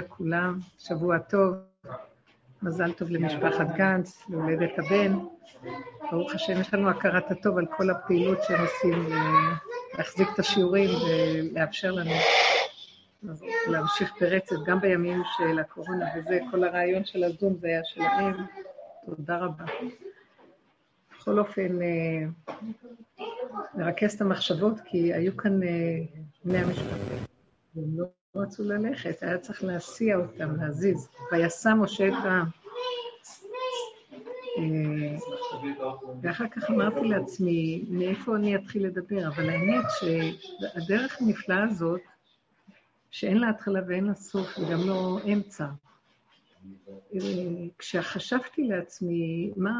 לכולם, שבוע טוב. מזל טוב למשפחת גנץ, להולדת הבן. ברוך השם, יש לנו הכרת הטוב על כל הפעילות שהם עושים להחזיק את השיעורים ולאפשר לנו להמשיך ברצף, גם בימים של הקורונה וזה, כל הרעיון של הזום זה היה שלהם. תודה רבה. בכל אופן, אה, נרכז את המחשבות, כי היו כאן אה, בני המשפחה. רצו ללכת, היה צריך להסיע אותם, להזיז. ויסע משה את העם. אה, ואחר כך אמרתי לעצמי, מאיפה אני אתחיל לדבר? אבל האמת שהדרך הנפלאה הזאת, שאין לה התחלה ואין לה סוף, וגם לא אמצע. כשחשבתי לעצמי, מה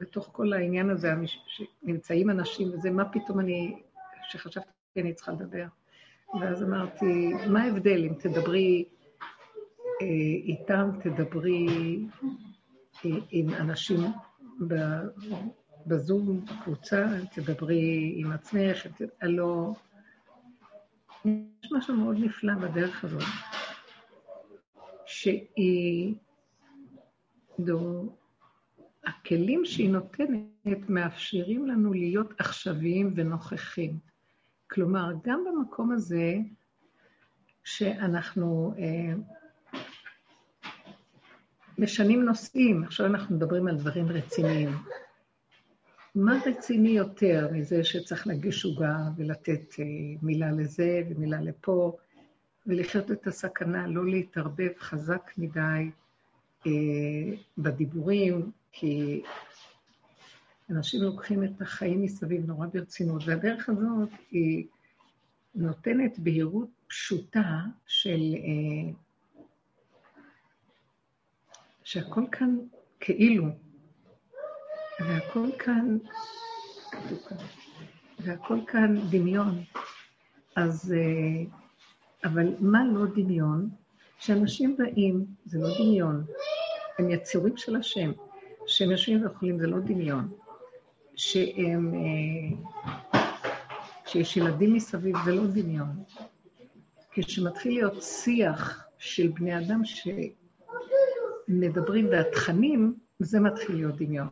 בתוך כל העניין הזה, שנמצאים אנשים וזה, מה פתאום אני, שחשבתי שאני צריכה לדבר? ואז אמרתי, מה ההבדל אם תדברי אה, איתם, תדברי אה, עם אנשים בזום, קבוצה, תדברי עם עצמך, הלא... יש משהו מאוד נפלא בדרך הזאת, שהיא... דו, הכלים שהיא נותנת מאפשרים לנו להיות עכשוויים ונוכחים. כלומר, גם במקום הזה שאנחנו אה, משנים נושאים, עכשיו אנחנו מדברים על דברים רציניים. מה רציני יותר מזה שצריך להגיש עוגה ולתת אה, מילה לזה ומילה לפה, ולחיות את הסכנה, לא להתערבב חזק מדי אה, בדיבורים, כי אנשים לוקחים את החיים מסביב נורא ברצינות, והדרך הזאת היא נותנת בהירות פשוטה של... אה, שהכל כאן כאילו, והכל כאן, והכל כאן דמיון. אז, אה, אבל מה לא דמיון? כשאנשים באים, זה לא דמיון, הם יצירים של השם. שהם יושבים ואוכלים זה לא דמיון. שהם... אה, שיש ילדים מסביב זה לא דמיון. כשמתחיל להיות שיח של בני אדם שמדברים והתכנים, זה מתחיל להיות דמיון.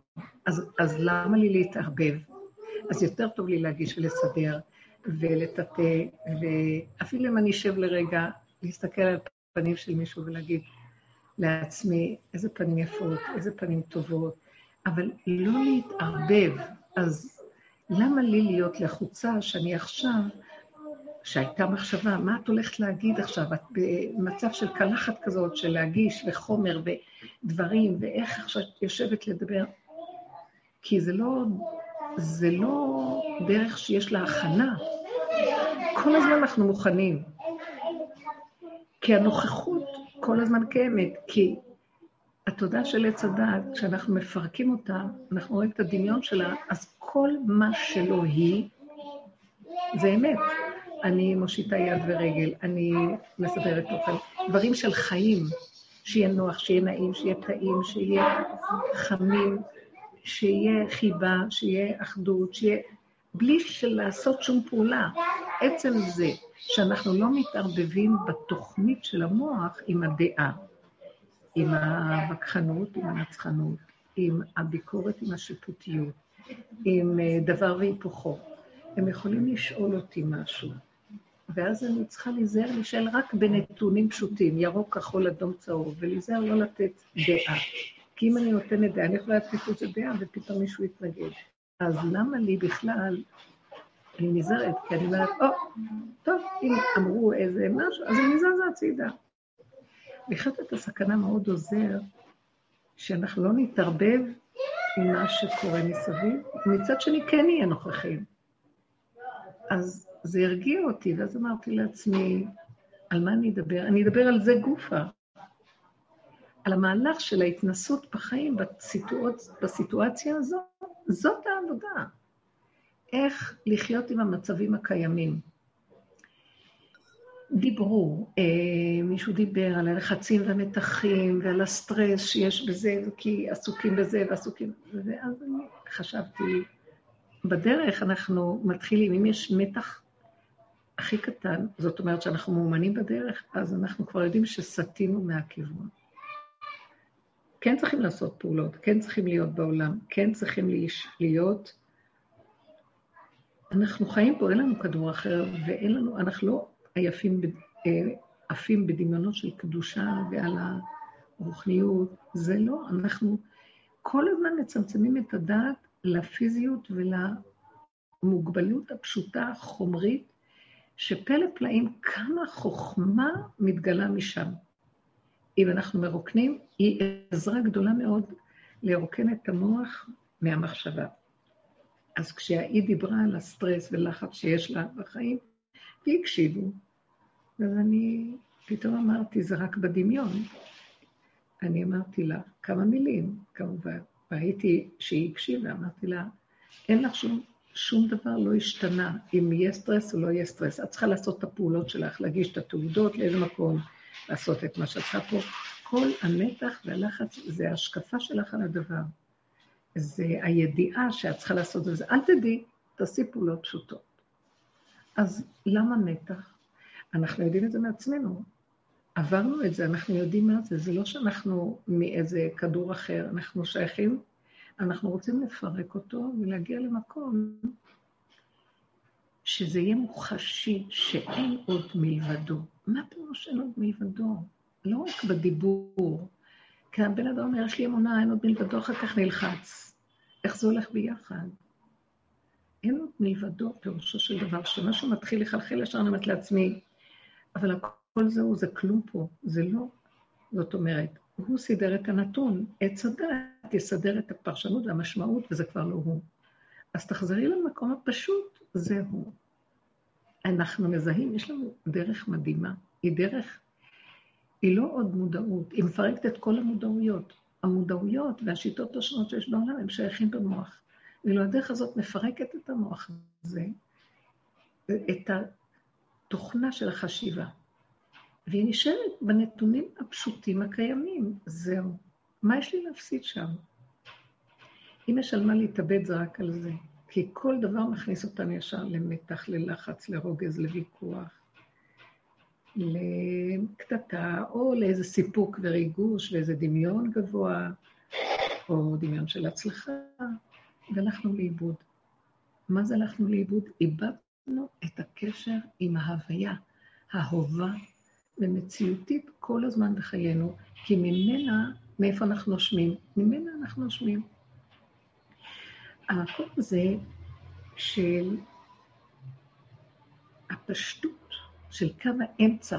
אז, אז למה לי להתערבב? אז יותר טוב לי להגיש ולסדר ולטאטא, ואפילו אם אני אשב לרגע, להסתכל על פנים של מישהו ולהגיד, לעצמי איזה פנים יפות, איזה פנים טובות, אבל לא להתערבב. אז למה לי להיות לחוצה שאני עכשיו, שהייתה מחשבה, מה את הולכת להגיד עכשיו? את במצב של קלחת כזאת, של להגיש וחומר ודברים, ואיך עכשיו את יושבת לדבר? כי זה לא, זה לא דרך שיש לה הכנה. כל הזמן אנחנו מוכנים. כי הנוכחות כל הזמן קיימת, כי התודעה של עץ הדעת, כשאנחנו מפרקים אותה, אנחנו רואים את הדמיון שלה, אז כל מה שלא היא, זה אמת. אני מושיטה יד ורגל, אני מסדרת אוכל, דברים של חיים, שיהיה נוח, שיהיה נעים, שיהיה טעים, שיהיה חמים, שיהיה חיבה, שיהיה אחדות, שיהיה... בלי לעשות שום פעולה. עצם זה שאנחנו לא מתערבבים בתוכנית של המוח עם הדעה, עם הווכחנות, עם הנצחנות, עם הביקורת, עם השיפוטיות, עם אה, דבר והיפוכו. הם יכולים לשאול אותי משהו, ואז אני צריכה להיזהר להישאל רק בנתונים פשוטים, ירוק, כחול, אדום, צהוב, ולהיזהר לא לתת דעה. כי אם אני נותנת דעה, אני יכולה לתת לזה דעה ופתאום מישהו יתנגד. אז למה לי בכלל אני נזהרת, כי אני אומרת, או, טוב, אם אמרו איזה משהו, אז אני זזה הצידה. לחיות את הסכנה מאוד עוזר שאנחנו לא נתערבב עם מה שקורה מסביב, ומצד שני כן נהיה נוכחים. אז זה הרגיע אותי, ואז אמרתי לעצמי, על מה אני אדבר? אני אדבר על זה גופה. על המהלך של ההתנסות בחיים בסיטואצ... בסיטואציה הזו, זאת העבודה. איך לחיות עם המצבים הקיימים. דיברו, אה, מישהו דיבר על הלחצים והמתחים ועל הסטרס שיש בזה, כי עסוקים בזה ועסוקים בזה, אז אני חשבתי, בדרך אנחנו מתחילים, אם יש מתח הכי קטן, זאת אומרת שאנחנו מאומנים בדרך, אז אנחנו כבר יודעים שסטינו מהכיוון. כן צריכים לעשות פעולות, כן צריכים להיות בעולם, כן צריכים להיות... אנחנו חיים פה, אין לנו כדור אחר, ואין לנו, אנחנו לא עייפים, אה, עפים בדמיונות של קדושה ועל הרוחניות, זה לא, אנחנו כל הזמן מצמצמים את הדעת לפיזיות ולמוגבלות הפשוטה, החומרית, שפלא פלאים, כמה חוכמה מתגלה משם. אם אנחנו מרוקנים, היא עזרה גדולה מאוד לרוקן את המוח מהמחשבה. אז כשהאי דיברה על הסטרס ולחץ שיש לה בחיים, והקשיבו, אז אני פתאום אמרתי, זה רק בדמיון. אני אמרתי לה כמה מילים, כמובן. ראיתי שהיא הקשיבה, אמרתי לה, אין לך שום, שום דבר לא השתנה, אם יהיה סטרס או לא יהיה סטרס. את צריכה לעשות את הפעולות שלך, להגיש את התעודות לאיזה מקום, לעשות את מה שאת צריכה פה. כל המתח והלחץ זה ההשקפה שלך על הדבר. זה הידיעה שאת צריכה לעשות את זה. אל תדעי, תעשי פעולות פשוטות. אז למה מתח? אנחנו יודעים את זה מעצמנו. עברנו את זה, אנחנו יודעים מה זה. זה לא שאנחנו מאיזה כדור אחר, אנחנו שייכים, אנחנו רוצים לפרק אותו ולהגיע למקום שזה יהיה מוחשי, שאין עוד מלבדו. מה פירוש אין עוד מלבדו? לא רק בדיבור. כי הבן אדם אומר, יש לי אמונה, אין עוד מלבדו, אחר כך נלחץ. איך זה הולך ביחד? אין עוד מלבדו, פירושו של דבר, שמשהו מתחיל לחלחל ישר, אני אומרת לעצמי, אבל הכל זהו, זה כלום פה, זה לא. זאת אומרת, הוא סידר את הנתון, עץ הדת יסדר את הפרשנות והמשמעות, וזה כבר לא הוא. אז תחזרי למקום הפשוט, זה הוא. אנחנו מזהים, יש לנו דרך מדהימה. היא דרך, היא לא עוד מודעות, היא מפרקת את כל המודעויות. המודעויות והשיטות השונות שיש בעולם הם שייכים במוח. ואילו הדרך הזאת מפרקת את המוח הזה, את התוכנה של החשיבה. והיא נשארת בנתונים הפשוטים הקיימים, זהו. מה יש לי להפסיד שם? אם יש על מה להתאבד זה רק על זה. כי כל דבר מכניס אותנו ישר למתח, ללחץ, לרוגז, לוויכוח, לקטטה, או לאיזה סיפוק וריגוש ואיזה דמיון גבוה, או דמיון של הצלחה, והלכנו לאיבוד. מה זה הלכנו לאיבוד? איבדנו את הקשר עם ההוויה, ההווה ומציאותית כל הזמן בחיינו, כי ממנה, מאיפה אנחנו נושמים? ממנה אנחנו נושמים. המקום הזה של הפשטות של קו האמצע,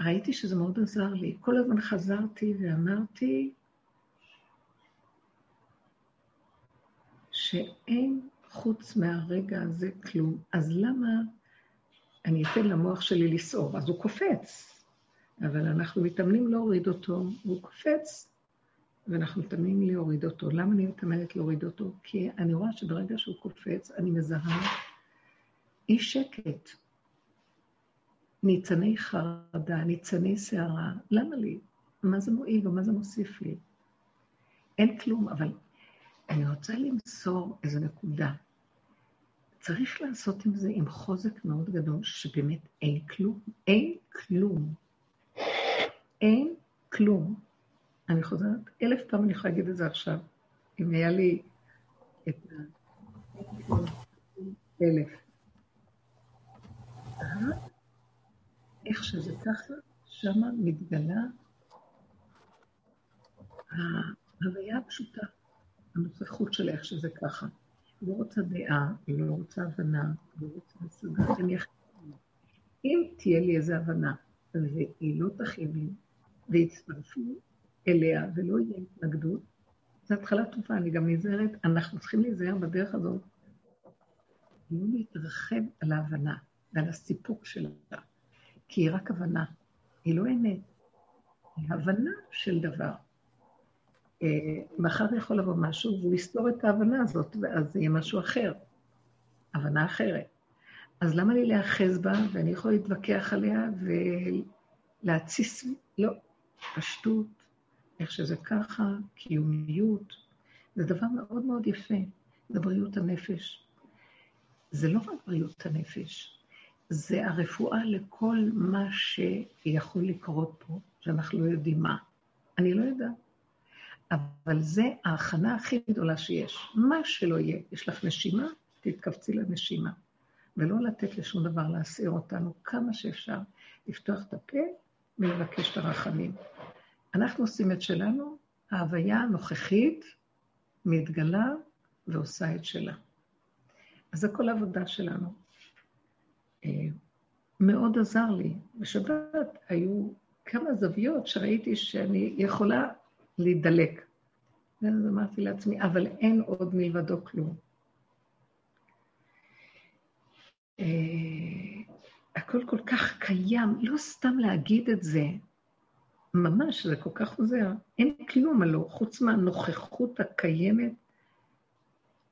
ראיתי שזה מאוד עזר לי. כל הזמן חזרתי ואמרתי שאין חוץ מהרגע הזה כלום. אז למה אני אתן למוח שלי לסעור? אז הוא קופץ, אבל אנחנו מתאמנים להוריד אותו, והוא קופץ, ואנחנו מתאמנים להוריד אותו. למה אני מתאמנת להוריד אותו? כי אני רואה שברגע שהוא קופץ, אני מזהה אי שקט. ניצני חרדה, ניצני שערה. למה לי? מה זה מועיל ומה זה מוסיף לי? אין כלום, אבל אני רוצה למסור איזו נקודה. צריך לעשות עם זה עם חוזק מאוד גדול, שבאמת אין כלום. אין כלום. אין כלום. אני חוזרת, אלף פעם אני יכולה להגיד את זה עכשיו. אם היה לי את ה... אלף. איך שזה ככה, שמה מתגלה ההוויה הפשוטה, הנוכחות של איך שזה ככה. לא רוצה דעה, לא רוצה הבנה, לא רוצה השגה, אני אם תהיה לי איזו הבנה, והיא לא תכין לי, ויצטרפו אליה ולא יהיה התנגדות, זו התחלה טובה, אני גם נזהרת, אנחנו צריכים להיזהר בדרך הזאת, לא להתרחב על ההבנה ועל הסיפוק שלה, כי היא רק הבנה, היא לא אמת, היא הבנה של דבר. מחר יכול לבוא משהו והוא יסתור את ההבנה הזאת, ואז יהיה משהו אחר, הבנה אחרת. אז למה לי להיאחז בה, ואני יכולה להתווכח עליה ולהתסיס? לא, פשטות, איך שזה ככה, קיומיות, זה דבר מאוד מאוד יפה, זה בריאות הנפש. זה לא רק בריאות הנפש, זה הרפואה לכל מה שיכול לקרות פה, שאנחנו לא יודעים מה. אני לא יודעת. אבל זה ההכנה הכי גדולה שיש. מה שלא יהיה, יש לך נשימה, תתכווצי לנשימה. ולא לתת לשום דבר להסעיר אותנו כמה שאפשר, לפתוח את הפה ולבקש את הרחמים. אנחנו עושים את שלנו, ההוויה הנוכחית מתגלה ועושה את שלה. אז זה כל העבודה שלנו. אה, מאוד עזר לי. בשבת היו כמה זוויות שראיתי שאני יכולה להידלק. ואז אמרתי לעצמי, אבל אין עוד מלבדו כלום. אה, הכל כל כך קיים, לא סתם להגיד את זה, ממש, זה כל כך עוזר. אין כלום הלא, חוץ מהנוכחות הקיימת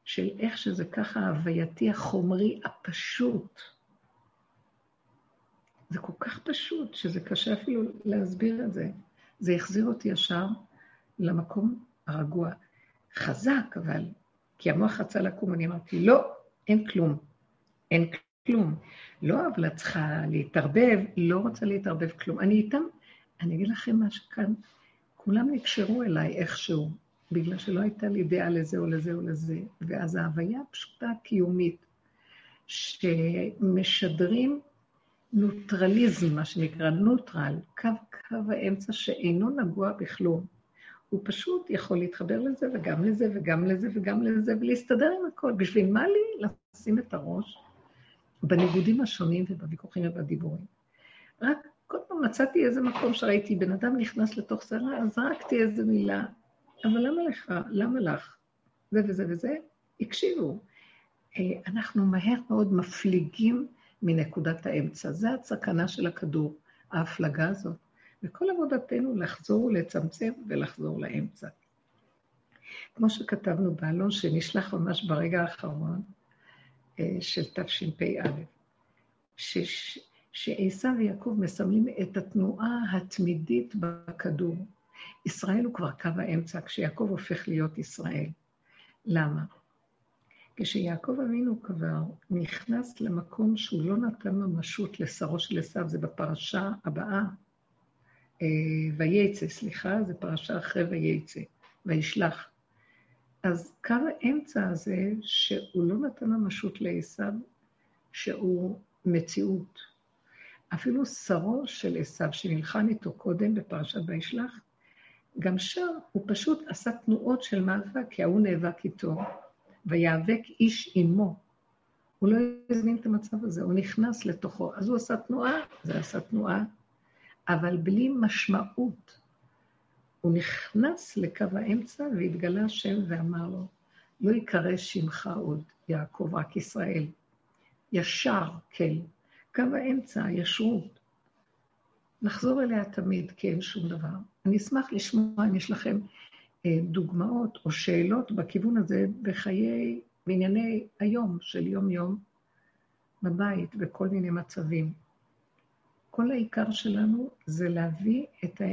של איך שזה ככה ההווייתי החומרי הפשוט. זה כל כך פשוט, שזה קשה אפילו להסביר את זה. זה החזיר אותי ישר למקום הרגוע. חזק, אבל, כי המוח רצה לקום, אני אמרתי, לא, אין כלום. אין כלום. לא, אבל את צריכה להתערבב, לא רוצה להתערבב כלום. אני איתם, אני אגיד לכם מה שכאן, כולם נקשרו אליי איכשהו, בגלל שלא הייתה לי דעה לזה או לזה או לזה. ואז ההוויה הפשוטה הקיומית, שמשדרים נוטרליזם, מה שנקרא נוטרל, קו קו האמצע שאינו נגוע בכלום. הוא פשוט יכול להתחבר לזה וגם לזה וגם לזה וגם לזה ולהסתדר עם הכל. בשביל מה לי לשים את הראש בניגודים השונים ובוויכוחים ובדיבורים? רק כל פעם מצאתי איזה מקום שראיתי בן אדם נכנס לתוך סערה, אז זרקתי איזה מילה, אבל למה לך? למה לך? זה וזה וזה? הקשיבו. אה, אנחנו מהר מאוד מפליגים מנקודת האמצע. זה הסכנה של הכדור, ההפלגה הזאת. וכל עבודתנו לחזור ולצמצם ולחזור לאמצע. כמו שכתבנו בעלון שנשלח ממש ברגע האחרון אה, של תשפ"א, שעשו ויעקב מסמלים את התנועה התמידית בכדור. ישראל הוא כבר קו האמצע, כשיעקב הופך להיות ישראל. למה? כשיעקב אבינו כבר נכנס למקום שהוא לא נתן ממשות לשרו של עשיו, זה בפרשה הבאה, אה, וייצא, סליחה, זה פרשה אחרי וייצא, וישלח. אז קו האמצע הזה, שהוא לא נתן ממשות לעשיו, שהוא מציאות. אפילו שרו של עשיו, שנלחם איתו קודם בפרשת וישלח, גם שם הוא פשוט עשה תנועות של מאבק, כי ההוא נאבק איתו, ויאבק איש עמו. הוא לא הזמין את המצב הזה, הוא נכנס לתוכו. אז הוא עשה תנועה, זה עשה תנועה, אבל בלי משמעות. הוא נכנס לקו האמצע והתגלה השם ואמר לו, לא יקרא שמך עוד, יעקב, רק ישראל. ישר, כן. קו האמצע, הישרות. נחזור אליה תמיד, כי אין שום דבר. אני אשמח לשמוע אם יש לכם אה, דוגמאות או שאלות בכיוון הזה בחיי, בענייני היום של יום-יום בבית, בכל מיני מצבים. כל העיקר שלנו זה להביא את ה...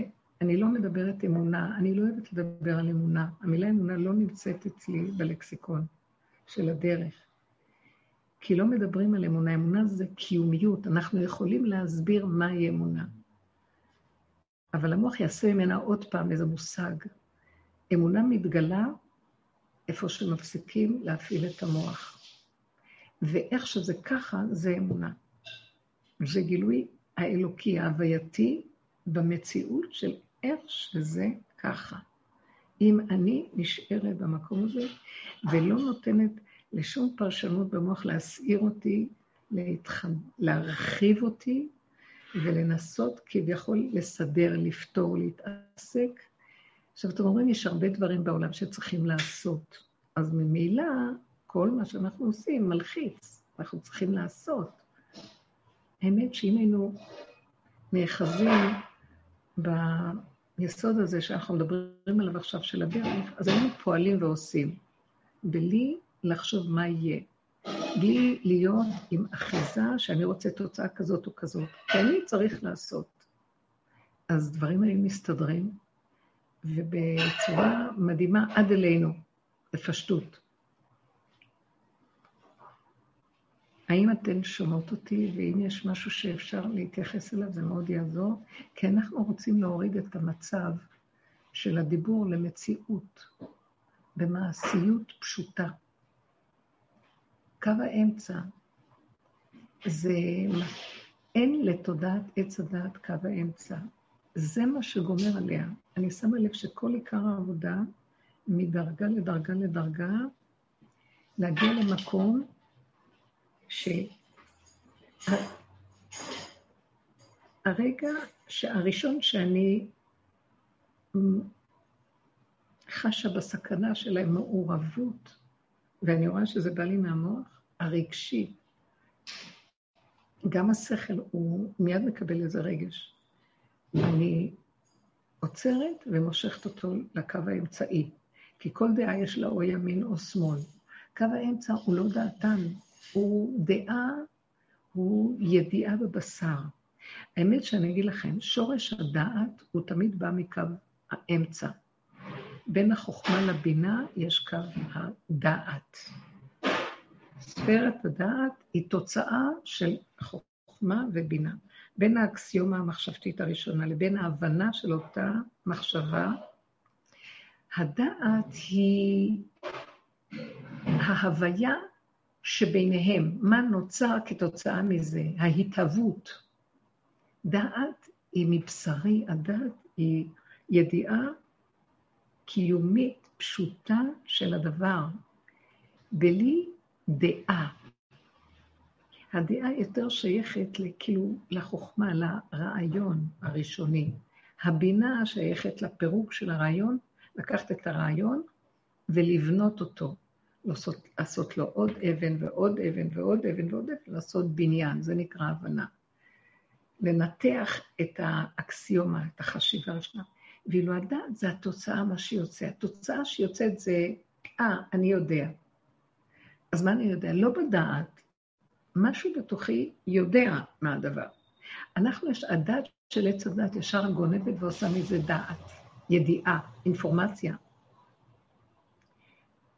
אני לא מדברת אמונה, אני לא אוהבת לדבר על אמונה. המילה אמונה לא נמצאת אצלי בלקסיקון של הדרך. כי לא מדברים על אמונה. אמונה זה קיומיות. אנחנו יכולים להסביר מהי אמונה. אבל המוח יעשה ממנה עוד פעם איזה מושג. אמונה מתגלה איפה שמפסיקים להפעיל את המוח. ואיך שזה ככה, זה אמונה. זה גילוי האלוקי, ההווייתי, במציאות של איך שזה ככה. אם אני נשארת במקום הזה ולא נותנת לשום פרשנות במוח להסעיר אותי, להתח... להרחיב אותי ולנסות כביכול לסדר, לפתור, להתעסק. עכשיו, אתם אומרים, יש הרבה דברים בעולם שצריכים לעשות. אז ממילא, כל מה שאנחנו עושים מלחיץ, אנחנו צריכים לעשות. האמת שאם היינו נאחזים ביסוד הזה שאנחנו מדברים עליו עכשיו של הדרך, אז היינו פועלים ועושים, בלי לחשוב מה יהיה, בלי להיות עם אחיזה שאני רוצה תוצאה כזאת או כזאת, כי אני צריך לעשות. אז דברים היו מסתדרים, ובצורה מדהימה עד אלינו, בפשטות. האם אתן שומעות אותי, ואם יש משהו שאפשר להתייחס אליו, זה מאוד יעזור, כי אנחנו רוצים להוריד את המצב של הדיבור למציאות, במעשיות פשוטה. קו האמצע זה, אין לתודעת עץ הדעת קו האמצע. זה מה שגומר עליה. אני שמה לב שכל עיקר העבודה, מדרגה לדרגה לדרגה, להגיע למקום שהרגע הראשון שאני חשה בסכנה של המעורבות, ואני רואה שזה בא לי מהמוח, הרגשי. גם השכל, הוא מיד מקבל איזה רגש. אני עוצרת ומושכת אותו לקו האמצעי, כי כל דעה יש לה או ימין או שמאל. קו האמצע הוא לא דעתן, הוא דעה, הוא ידיעה בבשר. האמת שאני אגיד לכם, שורש הדעת הוא תמיד בא מקו האמצע. בין החוכמה לבינה יש קו הדעת. ספרת הדעת היא תוצאה של חוכמה ובינה. בין האקסיומה המחשבתית הראשונה לבין ההבנה של אותה מחשבה, הדעת היא ההוויה שביניהם, מה נוצר כתוצאה מזה, ההתהוות. דעת היא מבשרי, הדעת היא ידיעה קיומית פשוטה של הדבר, בלי דעה. הדעה יותר שייכת כאילו לחוכמה, לרעיון הראשוני. הבינה שייכת לפירוק של הרעיון, לקחת את הרעיון ולבנות אותו. לעשות, לעשות לו עוד אבן ועוד אבן ועוד אבן ועוד אבן, לעשות בניין, זה נקרא הבנה. לנתח את האקסיומה, את החשיבה הראשונה. ואילו הדעת זה התוצאה, מה שיוצא. התוצאה שיוצאת זה, אה, אני יודע. אז מה אני יודע? לא בדעת, משהו בתוכי יודע מה הדבר. אנחנו, יש, הדעת של עץ הדעת ישר גונבת ועושה מזה דעת, ידיעה, אינפורמציה.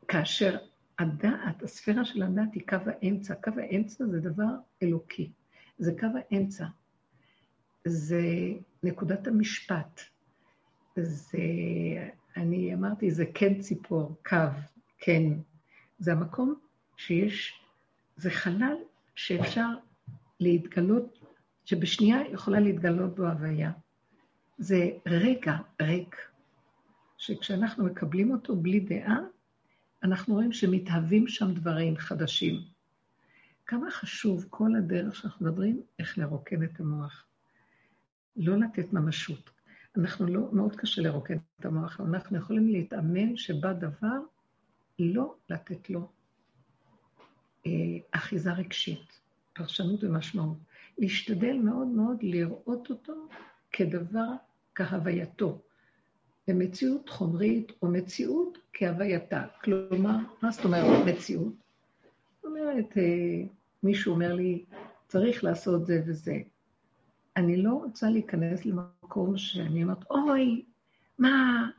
כאשר הדעת, הספירה של הדעת היא קו האמצע. קו האמצע זה דבר אלוקי. זה קו האמצע. זה נקודת המשפט. זה, אני אמרתי, זה כן ציפור, קו, כן. זה המקום שיש, זה חלל שאפשר להתגלות, שבשנייה יכולה להתגלות בו הוויה. זה רגע ריק, שכשאנחנו מקבלים אותו בלי דעה, אנחנו רואים שמתהווים שם דברים חדשים. כמה חשוב כל הדרך שאנחנו מדברים, איך לרוקן את המוח. לא לתת ממשות. אנחנו לא, מאוד קשה לרוקן את המוח, אבל אנחנו יכולים להתאמן שבא דבר, לא לתת לו אה, אחיזה רגשית, פרשנות ומשמעות. להשתדל מאוד מאוד לראות אותו כדבר כהווייתו. במציאות חומרית או מציאות כהווייתה. כלומר, מה זאת אומרת מציאות? זאת אומרת, אה, מישהו אומר לי, צריך לעשות זה וזה. אני לא רוצה להיכנס למקום שאני אומרת, אוי, מה?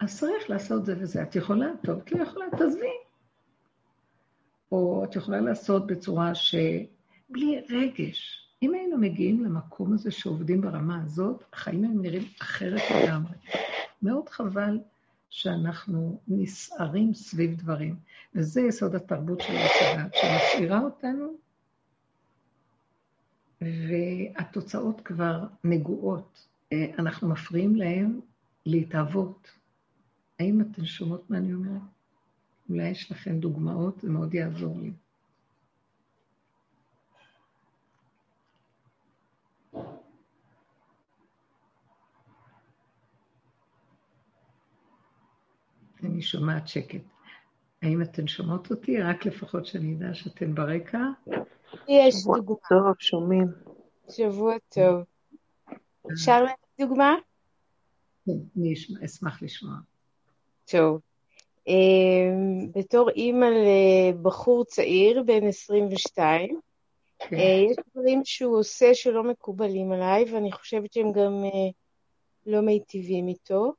אז צריך לעשות זה וזה. את יכולה? טוב, את לא יכולה, תעזבי. או את יכולה לעשות בצורה שבלי רגש. אם היינו מגיעים למקום הזה שעובדים ברמה הזאת, החיים הם נראים אחרת לגמרי. מאוד חבל שאנחנו נסערים סביב דברים. וזה יסוד התרבות של הצבא, שמסעירה אותנו, והתוצאות כבר נגועות. אה, אנחנו מפריעים להם להתהוות. האם אתן שומעות מה אני אומרת? אולי יש לכם דוגמאות, זה מאוד יעזור לי. אני שומעת שקט. האם אתן שומעות אותי? רק לפחות שאני אדע שאתן ברקע. יש דוגמה. שבוע טוב, שומעים. שבוע טוב. אפשר לתת דוגמה? כן, אני אשמח לשמוע. טוב. אמ, בתור אימא לבחור צעיר, בן 22, כן. אה, יש דברים שהוא עושה שלא מקובלים עליי, ואני חושבת שהם גם אה, לא מיטיבים איתו.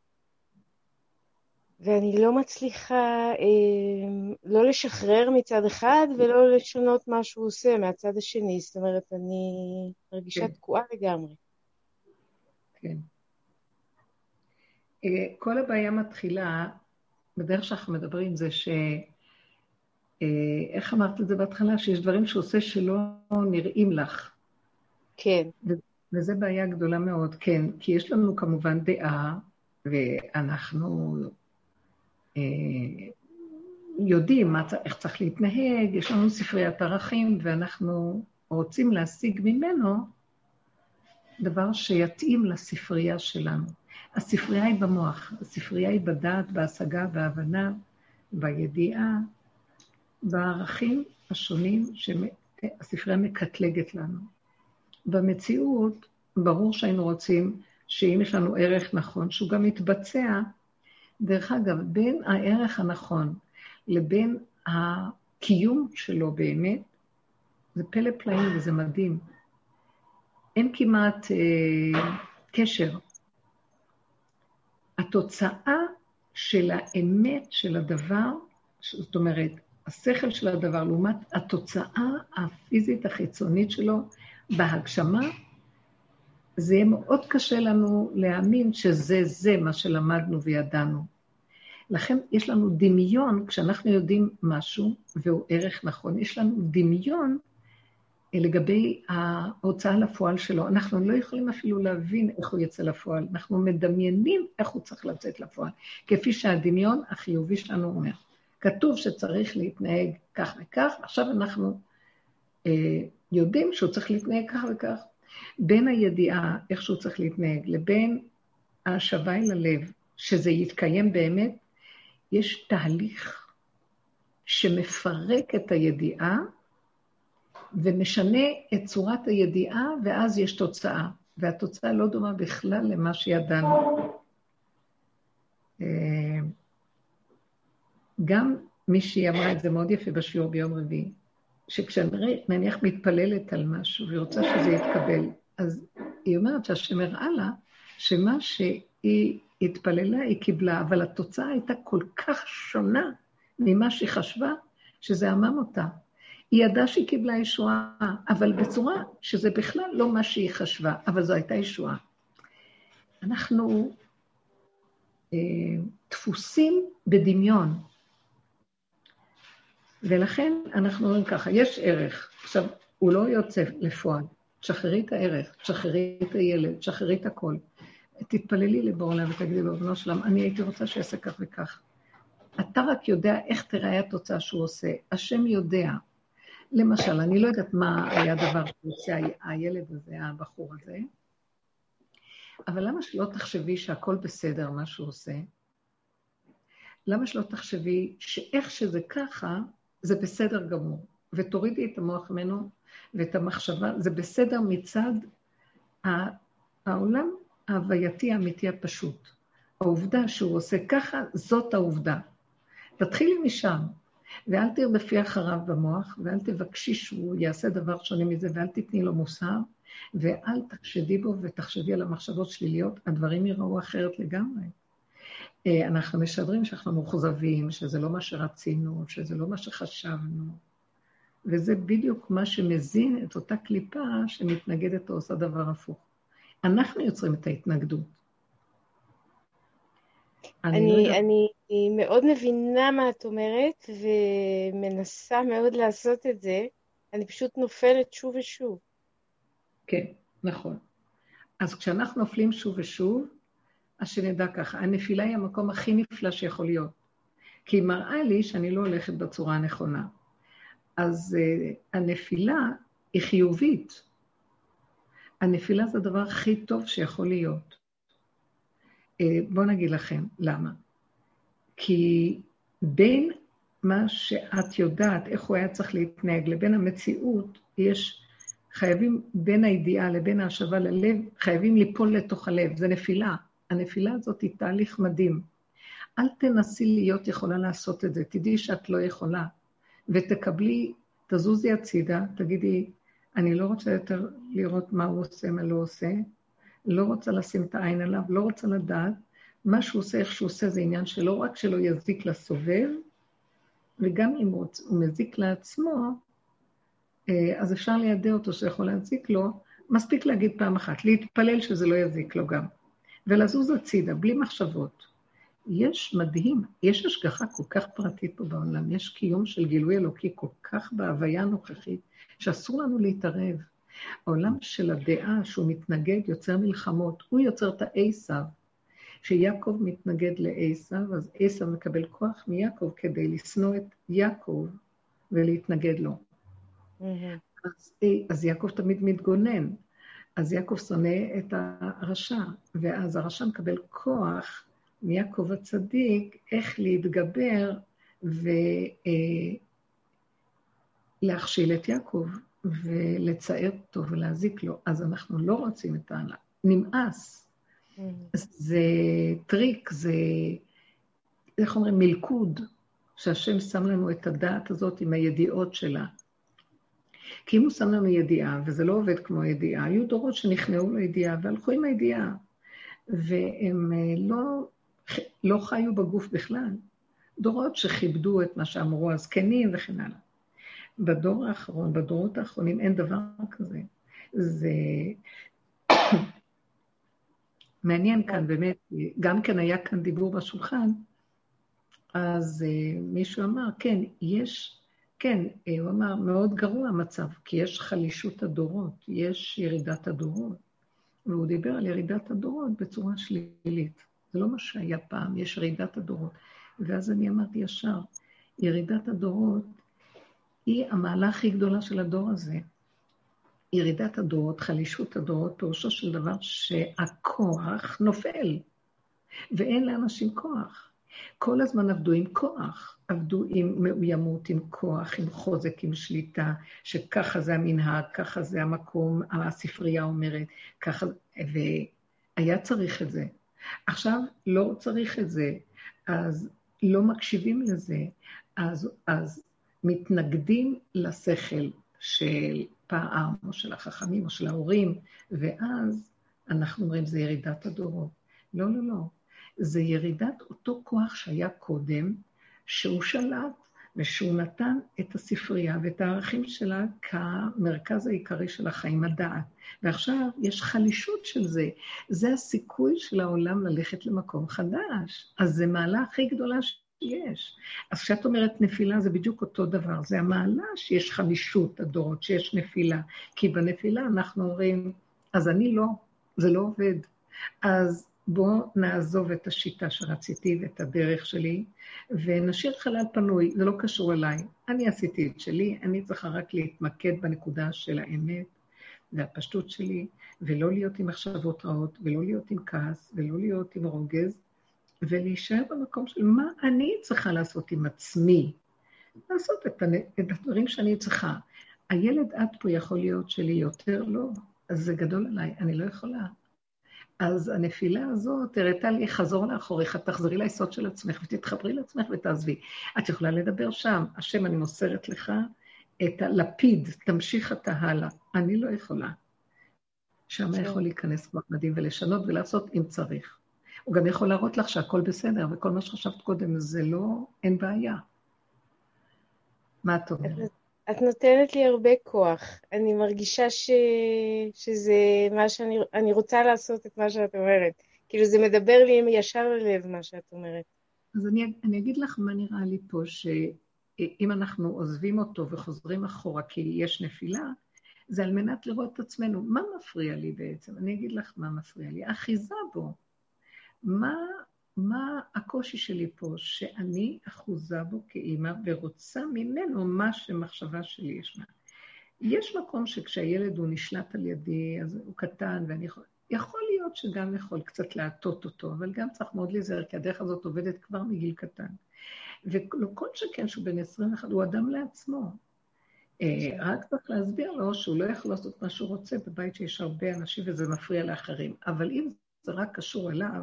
ואני לא מצליחה אה, לא לשחרר מצד אחד ולא לשנות מה שהוא עושה מהצד השני. זאת אומרת, אני מרגישה כן. תקועה לגמרי. כן. אה, כל הבעיה מתחילה, בדרך שאנחנו מדברים, זה ש... אה, איך אמרת את זה בהתחלה? שיש דברים שהוא עושה שלא נראים לך. כן. וזו בעיה גדולה מאוד, כן. כי יש לנו כמובן דעה, ואנחנו יודעים מה, איך צריך להתנהג, יש לנו ספריית ערכים, ואנחנו רוצים להשיג ממנו דבר שיתאים לספרייה שלנו. הספרייה היא במוח, הספרייה היא בדעת, בהשגה, בהבנה, בידיעה, בערכים השונים שהספרייה מקטלגת לנו. במציאות, ברור שהיינו רוצים שאם יש לנו ערך נכון, שהוא גם יתבצע. דרך אגב, בין הערך הנכון לבין הקיום שלו באמת, זה פלא פלאים וזה מדהים. אין כמעט אה, קשר. התוצאה של האמת של הדבר, זאת אומרת, השכל של הדבר לעומת התוצאה הפיזית החיצונית שלו בהגשמה, זה יהיה מאוד קשה לנו להאמין שזה זה מה שלמדנו וידענו. לכן יש לנו דמיון, כשאנחנו יודעים משהו, והוא ערך נכון, יש לנו דמיון לגבי ההוצאה לפועל שלו. אנחנו לא יכולים אפילו להבין איך הוא יצא לפועל, אנחנו מדמיינים איך הוא צריך לצאת לפועל, כפי שהדמיון החיובי שלנו אומר. כתוב שצריך להתנהג כך וכך, עכשיו אנחנו אה, יודעים שהוא צריך להתנהג כך וכך. בין הידיעה איך שהוא צריך להתנהג לבין ההשבה אל הלב, שזה יתקיים באמת, יש תהליך שמפרק את הידיעה ומשנה את צורת הידיעה, ואז יש תוצאה. והתוצאה לא דומה בכלל למה שידענו. אה, גם מישהי אמרה את זה מאוד יפה בשיעור ביום רביעי, שכשנניח מתפללת על משהו והיא רוצה שזה יתקבל, אז היא אומרת שהשם הראה לה שמה שהיא התפללה היא קיבלה, אבל התוצאה הייתה כל כך שונה ממה שהיא חשבה, שזה עמם אותה. היא ידעה שהיא קיבלה ישועה, אבל בצורה שזה בכלל לא מה שהיא חשבה, אבל זו הייתה ישועה. אנחנו אה, דפוסים בדמיון, ולכן אנחנו אומרים ככה, יש ערך. עכשיו, הוא לא יוצא לפועל. תשחררי את הערך, תשחררי את הילד, תשחררי את הכל. תתפללי לבורא עולם ותגידי לו, בנו שלם, אני הייתי רוצה שיעשה כך וכך. אתה רק יודע איך תראה התוצאה שהוא עושה. השם יודע. למשל, אני לא יודעת מה היה הדבר שעושה הילד הזה, הבחור הזה, אבל למה שלא תחשבי שהכל בסדר, מה שהוא עושה? למה שלא תחשבי שאיך שזה ככה, זה בסדר גמור, ותורידי את המוח ממנו ואת המחשבה, זה בסדר מצד העולם ההווייתי האמיתי הפשוט. העובדה שהוא עושה ככה, זאת העובדה. תתחילי משם, ואל תרדפי אחריו במוח, ואל תבקשי שהוא יעשה דבר שונה מזה, ואל תתני לו מוסר, ואל תחשדי בו ותחשבי על המחשבות שליליות, הדברים ייראו אחרת לגמרי. אה, אנחנו משדרים שאנחנו מאוכזבים, שזה לא מה שרצינו, שזה לא מה שחשבנו. וזה בדיוק מה שמזין את אותה קליפה שמתנגדת או עושה דבר הפוך. אנחנו יוצרים את ההתנגדות. אני, לא אני, אני מאוד מבינה מה את אומרת, ומנסה מאוד לעשות את זה. אני פשוט נופלת שוב ושוב. כן, נכון. אז כשאנחנו נופלים שוב ושוב, אז שנדע ככה, הנפילה היא המקום הכי נפלא שיכול להיות. כי היא מראה לי שאני לא הולכת בצורה הנכונה. אז uh, הנפילה היא חיובית. הנפילה זה הדבר הכי טוב שיכול להיות. Uh, בואו נגיד לכם למה. כי בין מה שאת יודעת, איך הוא היה צריך להתנהג, לבין המציאות, יש, חייבים, בין הידיעה לבין ההשבה ללב, חייבים ליפול לתוך הלב, זה נפילה. הנפילה הזאת היא תהליך מדהים. אל תנסי להיות יכולה לעשות את זה, תדעי שאת לא יכולה. ותקבלי, תזוזי הצידה, תגידי, אני לא רוצה יותר לראות מה הוא עושה, מה לא עושה, לא רוצה לשים את העין עליו, לא רוצה לדעת, מה שהוא עושה, איך שהוא עושה, זה עניין שלו, רק שלא יזיק לסובב, וגם אם הוא מזיק לעצמו, אה, אז אפשר לידע אותו שיכול להזיק לו, מספיק להגיד פעם אחת, להתפלל שזה לא יזיק לו גם, ולזוז הצידה, בלי מחשבות. יש מדהים, יש השגחה כל כך פרטית פה בעולם, יש קיום של גילוי אלוקי כל כך בהוויה הנוכחית, שאסור לנו להתערב. העולם של הדעה שהוא מתנגד יוצר מלחמות, הוא יוצר את העשיו. כשיעקב מתנגד לעשיו, אז עשיו מקבל כוח מיעקב כדי לשנוא את יעקב ולהתנגד לו. Mm-hmm. אז, אז יעקב תמיד מתגונן. אז יעקב שונא את הרשע, ואז הרשע מקבל כוח מיעקב הצדיק איך להתגבר ולהכשיל את יעקב ולצער אותו ולהזיק לו. אז אנחנו לא רוצים את ה... נמאס. Mm. זה טריק, זה, איך אומרים, מלכוד, שהשם שם לנו את הדעת הזאת עם הידיעות שלה. כי אם הוא שם לנו ידיעה, וזה לא עובד כמו ידיעה, היו דורות שנכנעו לידיעה והלכו עם הידיעה, והם אה, לא, לא חיו בגוף בכלל. דורות שכיבדו את מה שאמרו הזקנים וכן הלאה. בדור האחרון, בדורות האחרונים, אין דבר כזה. זה מעניין כאן, באמת, גם כן היה כאן דיבור בשולחן, אז uh, מישהו אמר, כן, יש, כן, uh, הוא אמר, מאוד גרוע המצב, כי יש חלישות הדורות, יש ירידת הדורות. והוא דיבר על ירידת הדורות בצורה שלילית. זה לא מה שהיה פעם, יש ירידת הדורות. ואז אני אמרתי ישר, ירידת הדורות היא המעלה הכי גדולה של הדור הזה. ירידת הדורות, חלישות הדורות, פירושו של דבר שהכוח נופל, ואין לאנשים כוח. כל הזמן עבדו עם כוח, עבדו עם מאוימות, עם כוח, עם חוזק, עם שליטה, שככה זה המנהג, ככה זה המקום, הספרייה אומרת, ככה, והיה צריך את זה. עכשיו לא צריך את זה, אז לא מקשיבים לזה, אז, אז מתנגדים לשכל של פעם, או של החכמים, או של ההורים, ואז אנחנו אומרים, זה ירידת הדורות. לא, לא, לא. זה ירידת אותו כוח שהיה קודם, שהוא שלט ושהוא נתן את הספרייה ואת הערכים שלה כמרכז העיקרי של החיים, הדעת. ועכשיו יש חלישות של זה. זה הסיכוי של העולם ללכת למקום חדש. אז זו מעלה הכי גדולה יש. אז כשאת אומרת נפילה, זה בדיוק אותו דבר. זה המעלה שיש חמישות הדורות, שיש נפילה. כי בנפילה אנחנו אומרים, אז אני לא, זה לא עובד. אז בואו נעזוב את השיטה שרציתי ואת הדרך שלי, ונשאיר חלל פנוי, זה לא קשור אליי. אני עשיתי את שלי, אני צריכה רק להתמקד בנקודה של האמת והפשטות שלי, ולא להיות עם מחשבות רעות, ולא להיות עם כעס, ולא להיות עם רוגז, ולהישאר במקום של מה אני צריכה לעשות עם עצמי. לעשות את, את הדברים שאני צריכה. הילד עד פה יכול להיות שלי יותר לא, אז זה גדול עליי, אני לא יכולה. אז הנפילה הזאת הראתה לי, חזור לאחוריך, תחזרי ליסוד של עצמך ותתחברי לעצמך ותעזבי. את יכולה לדבר שם, השם, אני מוסרת לך את הלפיד, תמשיך אתה הלאה. אני לא יכולה. שם יכול להיכנס כבר מדהים ולשנות ולעשות אם צריך. הוא גם יכול להראות לך שהכל בסדר, וכל מה שחשבת קודם זה לא, אין בעיה. מה את אומרת? את נותנת לי הרבה כוח. אני מרגישה ש... שזה מה שאני אני רוצה לעשות את מה שאת אומרת. כאילו זה מדבר לי ישר ללב מה שאת אומרת. אז אני, אני אגיד לך מה נראה לי פה, שאם אנחנו עוזבים אותו וחוזרים אחורה כי יש נפילה, זה על מנת לראות את עצמנו. מה מפריע לי בעצם? אני אגיד לך מה מפריע לי. אחיזה בו. מה, מה הקושי שלי פה? שאני אחוזה בו כאימא ורוצה ממנו מה שמחשבה שלי ישנה. יש מקום שכשהילד הוא נשלט על ידי, אז הוא קטן, ואני יכול... יכול להיות שגם יכול קצת להטות אותו, אבל גם צריך מאוד להיזהר, כי הדרך הזאת עובדת כבר מגיל קטן. וכל שכן שהוא בן 21, הוא אדם לעצמו. אה, רק צריך להסביר לו שהוא לא יכול לעשות מה שהוא רוצה בבית שיש הרבה אנשים וזה מפריע לאחרים. אבל אם זה רק קשור אליו,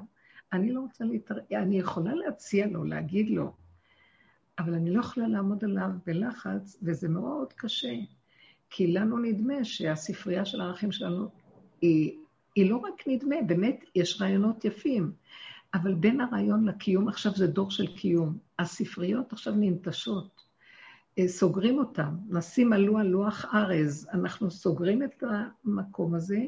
אני לא רוצה להתערב, אני יכולה להציע לו, להגיד לו, אבל אני לא יכולה לעמוד עליו בלחץ, וזה מאוד קשה. כי לנו נדמה שהספרייה של הערכים שלנו היא, היא לא רק נדמה, באמת יש רעיונות יפים, אבל בין הרעיון לקיום, עכשיו זה דור של קיום. הספריות עכשיו ננטשות, אה, סוגרים אותם, נשים עלו על לוח ארז, אנחנו סוגרים את המקום הזה,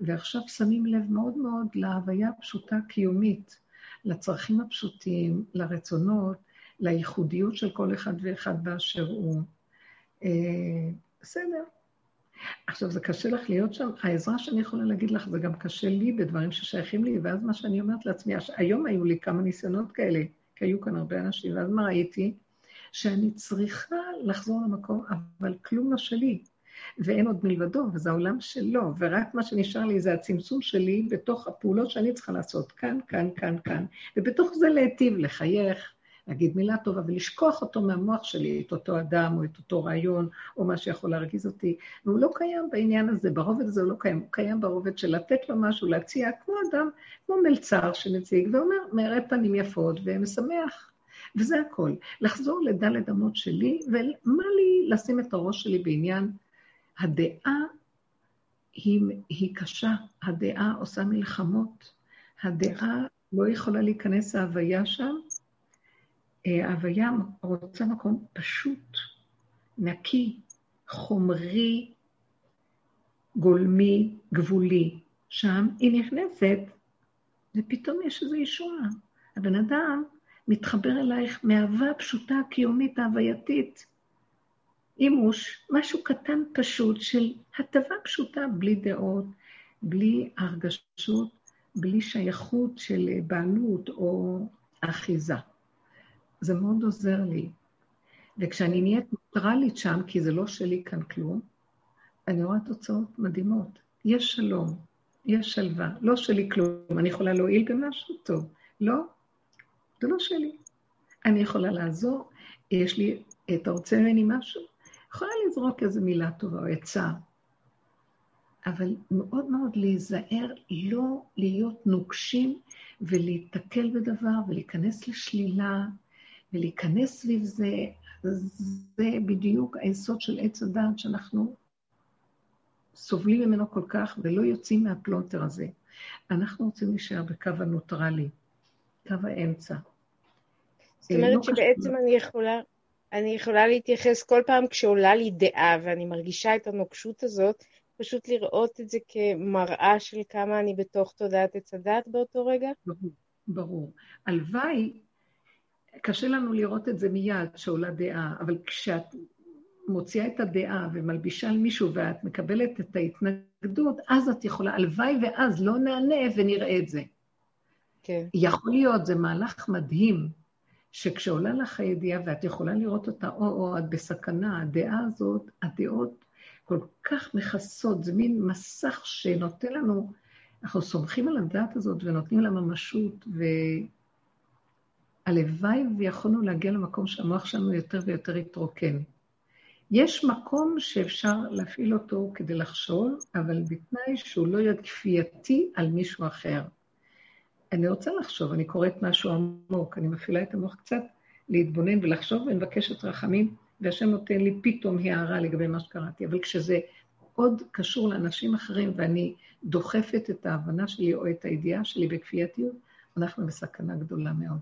ועכשיו שמים לב מאוד מאוד להוויה הפשוטה קיומית, לצרכים הפשוטים, לרצונות, לייחודיות של כל אחד ואחד באשר הוא. אה, בסדר. עכשיו, זה קשה לך להיות שם, העזרה שאני יכולה להגיד לך, זה גם קשה לי בדברים ששייכים לי, ואז מה שאני אומרת לעצמי, היום היו לי כמה ניסיונות כאלה, כי היו כאן הרבה אנשים, ואז מה ראיתי? שאני צריכה לחזור למקום, אבל כלום לא שלי. ואין עוד מלבדו, וזה העולם שלו, ורק מה שנשאר לי זה הצמצום שלי בתוך הפעולות שאני צריכה לעשות, כאן, כאן, כאן, כאן. ובתוך זה להיטיב, לחייך, להגיד מילה טובה ולשכוח אותו מהמוח שלי, את אותו אדם או את אותו רעיון או מה שיכול להרגיז אותי. והוא לא קיים בעניין הזה, ברובד הזה הוא לא קיים, הוא קיים ברובד של לתת לו משהו, להציע, כמו אדם, כמו מלצר שמציג ואומר, מראה פנים יפות ומשמח. וזה הכל. לחזור לדלת אמות שלי, ומה לי לשים את הראש שלי בעניין הדעה היא, היא קשה, הדעה עושה מלחמות, הדעה לא יכולה להיכנס להוויה שם, אה, ההוויה רוצה מקום פשוט, נקי, חומרי, גולמי, גבולי. שם היא נכנסת, ופתאום יש איזו ישועה. הבן אדם מתחבר אלייך מאהבה פשוטה, קיומית, ההווייתית. אימוש, משהו קטן פשוט של הטבה פשוטה, בלי דעות, בלי הרגשות, בלי שייכות של בעלות או אחיזה. זה מאוד עוזר לי. וכשאני נהיית ניטרלית שם, כי זה לא שלי כאן כלום, אני רואה תוצאות מדהימות. יש שלום, יש שלווה, לא שלי כלום. אני יכולה להועיל במשהו טוב. לא, זה לא שלי. אני יכולה לעזור, יש לי, אתה רוצה ממני משהו? יכולה לזרוק איזו מילה טובה או עצה, אבל מאוד מאוד להיזהר לא להיות נוקשים ולהיתקל בדבר ולהיכנס לשלילה ולהיכנס סביב זה, זה בדיוק היסוד של עץ הדעת שאנחנו סובלים ממנו כל כך ולא יוצאים מהפלונטר הזה. אנחנו רוצים להישאר בקו הנוטרלי, קו האמצע. זאת אומרת לא שבעצם אני יכולה, אני יכולה להתייחס כל פעם כשעולה לי דעה ואני מרגישה את הנוקשות הזאת, פשוט לראות את זה כמראה של כמה אני בתוך תודעת עץ הדת באותו רגע? ברור, ברור. הלוואי קשה לנו לראות את זה מיד, שעולה דעה, אבל כשאת מוציאה את הדעה ומלבישה על מישהו ואת מקבלת את ההתנגדות, אז את יכולה, הלוואי ואז לא נענה ונראה את זה. כן. יכול להיות, זה מהלך מדהים, שכשעולה לך הידיעה ואת יכולה לראות אותה, או-או, את בסכנה, הדעה הזאת, הדעות כל כך מכסות, זה מין מסך שנותן לנו, אנחנו סומכים על הדעת הזאת ונותנים לה ממשות, ו... הלוואי ויכולנו להגיע למקום שהמוח שלנו יותר ויותר יתרוקן. יש מקום שאפשר להפעיל אותו כדי לחשוב, אבל בתנאי שהוא לא יהיה כפייתי על מישהו אחר. אני רוצה לחשוב, אני קוראת משהו עמוק, אני מפעילה את המוח קצת להתבונן ולחשוב ומבקשת רחמים, והשם נותן לי פתאום הערה לגבי מה שקראתי. אבל כשזה עוד קשור לאנשים אחרים ואני דוחפת את ההבנה שלי או את הידיעה שלי בכפייתיות, אנחנו בסכנה גדולה מאוד.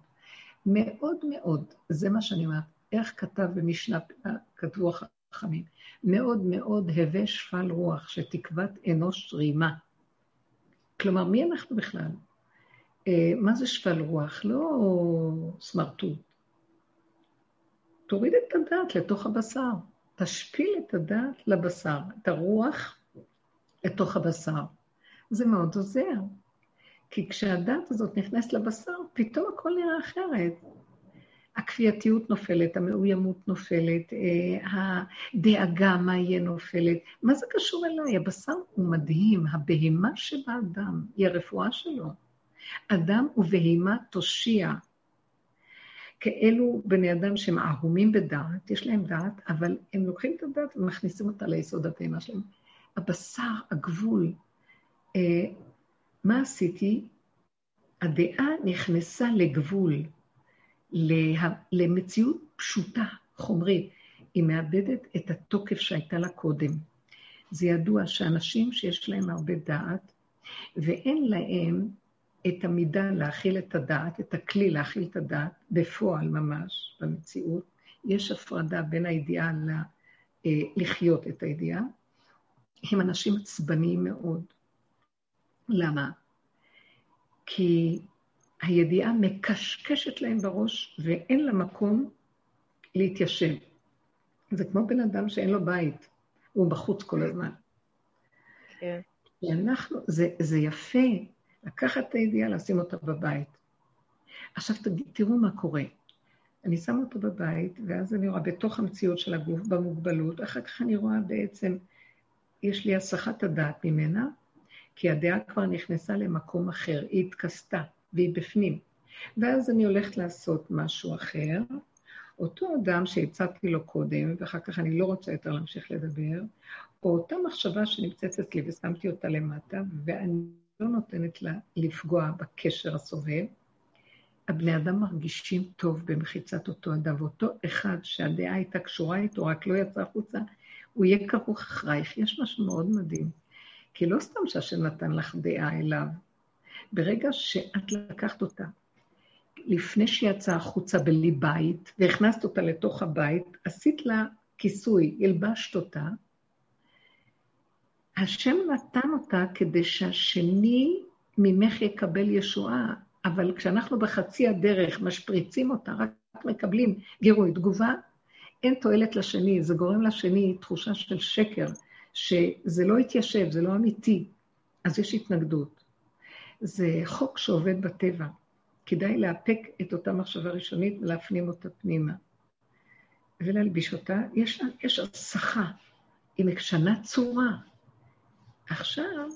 מאוד מאוד, זה מה שאני אומרת, איך כתב במשנה, כתבו החכמים, מאוד מאוד הווה שפל רוח, שתקוות אנוש רימה. כלומר, מי אנחנו בכלל? אה, מה זה שפל רוח? לא סמרטוט. תוריד את הדעת לתוך הבשר, תשפיל את הדעת לבשר, את הרוח לתוך הבשר. זה מאוד עוזר. כי כשהדת הזאת נכנסת לבשר, פתאום הכל נראה אחרת. הכפייתיות נופלת, המאוימות נופלת, אה, הדאגה מה יהיה נופלת. מה זה קשור אליי? הבשר הוא מדהים, הבהמה שבאדם היא הרפואה שלו. אדם ובהמה תושיע. כאלו בני אדם שהם ערומים בדעת, יש להם דעת, אבל הם לוקחים את הדעת ומכניסים אותה ליסוד הבהמה שלהם. הבשר, הגבול, אה, מה עשיתי? הדעה נכנסה לגבול, לה, למציאות פשוטה, חומרית. היא מאבדת את התוקף שהייתה לה קודם. זה ידוע שאנשים שיש להם הרבה דעת, ואין להם את המידה להכיל את הדעת, את הכלי להכיל את הדעת, בפועל ממש, במציאות, יש הפרדה בין הידיעה ל... אה, לחיות את הידיעה, הם אנשים עצבניים מאוד. למה? כי הידיעה מקשקשת להם בראש ואין לה מקום להתיישב. זה כמו בן אדם שאין לו בית, הוא בחוץ כל הזמן. כן. אנחנו, זה, זה יפה לקחת את הידיעה, לשים אותה בבית. עכשיו תראו מה קורה. אני שמה אותו בבית, ואז אני רואה בתוך המציאות של הגוף, במוגבלות, אחר כך אני רואה בעצם, יש לי הסחת הדעת ממנה, כי הדעה כבר נכנסה למקום אחר, היא התכסתה, והיא בפנים. ואז אני הולכת לעשות משהו אחר, אותו אדם שהצעתי לו קודם, ואחר כך אני לא רוצה יותר להמשיך לדבר, או אותה מחשבה שנמצאת אצלי ושמתי אותה למטה, ואני לא נותנת לה לפגוע בקשר הסובב, הבני אדם מרגישים טוב במחיצת אותו אדם, ואותו אחד שהדעה הייתה קשורה איתו, רק לא יצא החוצה, הוא יהיה כרוך אחרייך. יש משהו מאוד מדהים. כי לא סתם שהשם נתן לך דעה אליו. ברגע שאת לקחת אותה, לפני שהיא יצאה החוצה בלי בית, והכנסת אותה לתוך הבית, עשית לה כיסוי, הלבשת אותה, השם נתן אותה כדי שהשני ממך יקבל ישועה. אבל כשאנחנו בחצי הדרך משפריצים אותה, רק מקבלים גירוי, תגובה, אין תועלת לשני, זה גורם לשני תחושה של שקר, שזה לא התיישב, זה לא אמיתי, אז יש התנגדות. זה חוק שעובד בטבע. כדאי לאפק את אותה מחשבה ראשונית ולהפנים אותה פנימה. ולהלביש אותה, יש, יש הסחה, היא משנה צורה. עכשיו,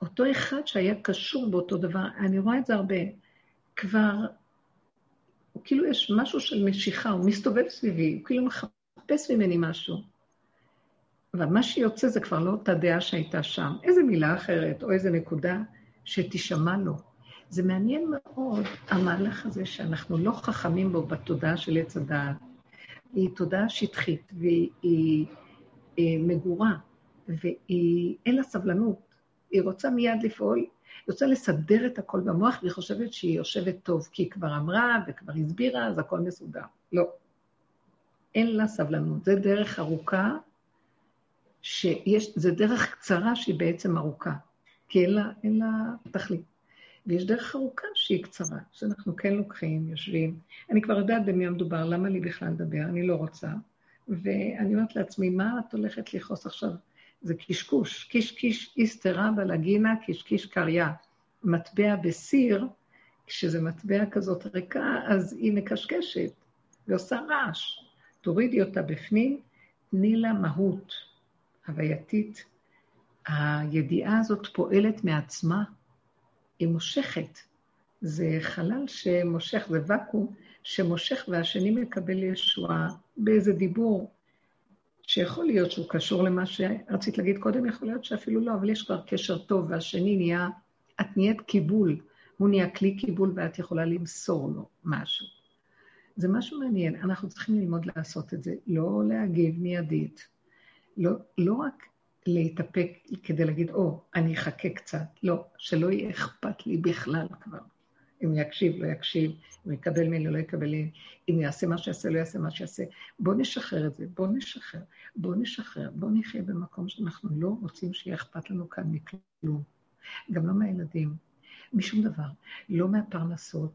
אותו אחד שהיה קשור באותו דבר, אני רואה את זה הרבה, כבר, הוא כאילו יש משהו של משיכה, הוא מסתובב סביבי, הוא כאילו מחפש ממני משהו. אבל מה שיוצא זה כבר לא אותה דעה שהייתה שם, איזה מילה אחרת או איזה נקודה שתישמע לו. זה מעניין מאוד, המהלך הזה שאנחנו לא חכמים בו בתודעה של עץ הדעת. היא תודעה שטחית והיא היא, היא מגורה, ואין לה סבלנות. היא רוצה מיד לפעול, היא רוצה לסדר את הכל במוח, והיא חושבת שהיא יושבת טוב, כי היא כבר אמרה וכבר הסבירה, אז הכל מסודר. לא. אין לה סבלנות. זה דרך ארוכה, שיש, זה דרך קצרה שהיא בעצם ארוכה, כי אין לה, אין לה תכלית. ויש דרך ארוכה שהיא קצרה, שאנחנו כן לוקחים, יושבים. אני כבר יודעת במי המדובר, למה לי בכלל לדבר? אני לא רוצה. ואני אומרת לעצמי, מה את הולכת לכעוס עכשיו? זה קשקוש, קישקיש איסתרה בלגינה, קישקיש קריה. מטבע בסיר, כשזה מטבע כזאת ריקה, אז היא מקשקשת ועושה רעש. תורידי אותה בפנים, תני לה מהות הווייתית. הידיעה הזאת פועלת מעצמה, היא מושכת. זה חלל שמושך, זה ואקום שמושך והשני מקבל ישועה באיזה דיבור, שיכול להיות שהוא קשור למה שרצית להגיד קודם, יכול להיות שאפילו לא, אבל יש כבר קשר טוב, והשני נהיה, את נהיית קיבול, הוא נהיה כלי קיבול ואת יכולה למסור לו משהו. זה משהו מעניין, אנחנו צריכים ללמוד לעשות את זה, לא להגיב מיידית, לא, לא רק להתאפק כדי להגיד, או, oh, אני אחכה קצת, לא, שלא יהיה אכפת לי בכלל כבר. אם יקשיב, לא יקשיב, אם יקבל ממני, לא יקבל ממני, אם יעשה מה שיעשה, לא יעשה מה שיעשה. בואו נשחרר את זה, בואו נשחרר, בואו נשחרר, בואו נחיה במקום שאנחנו לא רוצים שיהיה אכפת לנו כאן מכלום. גם לא מהילדים, משום דבר. לא מהפרנסות,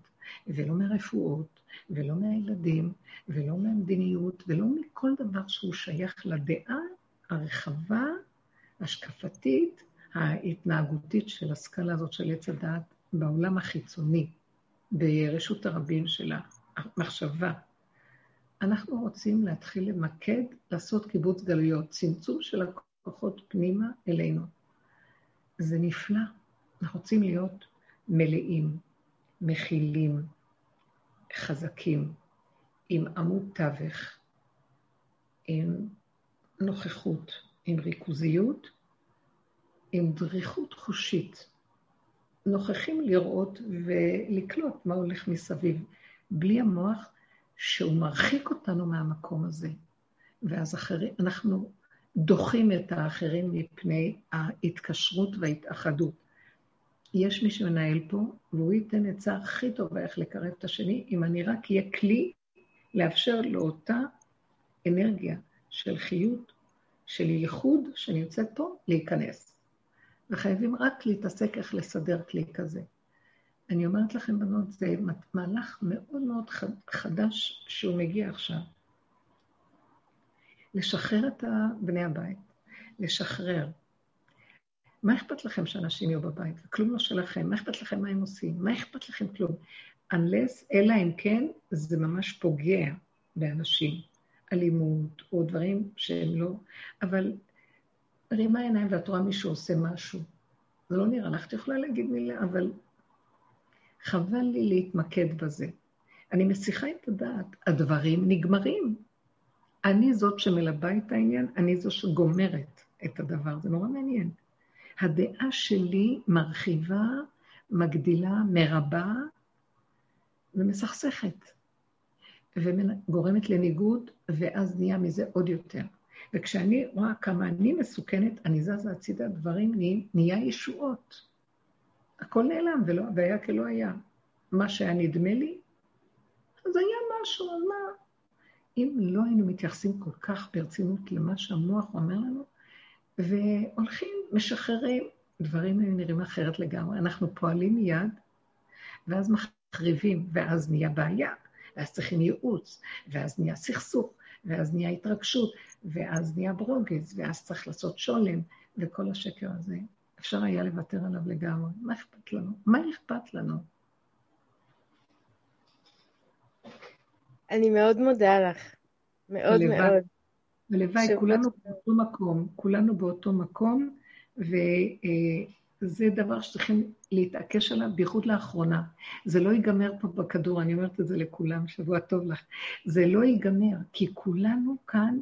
ולא מהרפואות, ולא מהילדים, ולא מהמדיניות, ולא מכל דבר שהוא שייך לדעה הרחבה, השקפתית, ההתנהגותית של הסקאלה הזאת של עץ הדעת בעולם החיצוני, ברשות הרבים של המחשבה. אנחנו רוצים להתחיל למקד, לעשות קיבוץ גלויות, צמצום של הכוחות פנימה אלינו. זה נפלא. אנחנו רוצים להיות מלאים, מכילים, חזקים, עם עמוד תווך, עם נוכחות, עם ריכוזיות, עם דריכות חושית. נוכחים לראות ולקלוט מה הולך מסביב, בלי המוח שהוא מרחיק אותנו מהמקום הזה. ואז אחרי, אנחנו דוחים את האחרים מפני ההתקשרות וההתאחדות. יש מי שמנהל פה, והוא ייתן עצה הכי טובה איך לקרב את השני, אם אני רק אהיה כלי לאפשר לאותה אנרגיה של חיות, של ייחוד שנמצאת פה, להיכנס. וחייבים רק להתעסק איך לסדר כלי כזה. אני אומרת לכם, בנות, זה מהלך מאוד מאוד חדש שהוא מגיע עכשיו. לשחרר את בני הבית, לשחרר. מה אכפת לכם שאנשים יהיו בבית? כלום לא שלכם. מה אכפת לכם מה הם עושים? מה אכפת לכם כלום? unless, אלא אם כן, זה ממש פוגע באנשים. אלימות, או דברים שהם לא... אבל רימה עיניים ואת רואה מישהו עושה משהו. זה לא נראה לך, את יכולה להגיד מילה, אבל חבל לי להתמקד בזה. אני מסיחה את הדעת, הדברים נגמרים. אני זאת שמלבה את העניין, אני זו שגומרת את הדבר, זה נורא מעניין. הדעה שלי מרחיבה, מגדילה, מרבה ומסכסכת, וגורמת לניגוד, ואז נהיה מזה עוד יותר. וכשאני רואה כמה אני מסוכנת, אני זזה הצידה, דברים נהיה ישועות. הכל נעלם, ולא, והיה כלא היה. מה שהיה נדמה לי, אז היה משהו, אז מה? אם לא היינו מתייחסים כל כך ברצינות למה שהמוח אומר לנו, והולכים, משחררים, דברים היו נראים אחרת לגמרי. אנחנו פועלים מיד, ואז מחריבים, ואז נהיה בעיה, ואז צריכים ייעוץ, ואז נהיה סכסוך, ואז נהיה התרגשות, ואז נהיה ברוגז, ואז צריך לעשות שולם, וכל השקר הזה. אפשר היה לוותר עליו לגמרי. מה אכפת לנו? מה אכפת לנו? אני מאוד מודה לך. מאוד הלוואי, מאוד. הלוואי, כולנו באותו מקום, כולנו באותו מקום, וזה דבר שצריכים להתעקש עליו, בייחוד לאחרונה. זה לא ייגמר פה בכדור, אני אומרת את זה לכולם, שבוע טוב לך. זה לא ייגמר, כי כולנו כאן,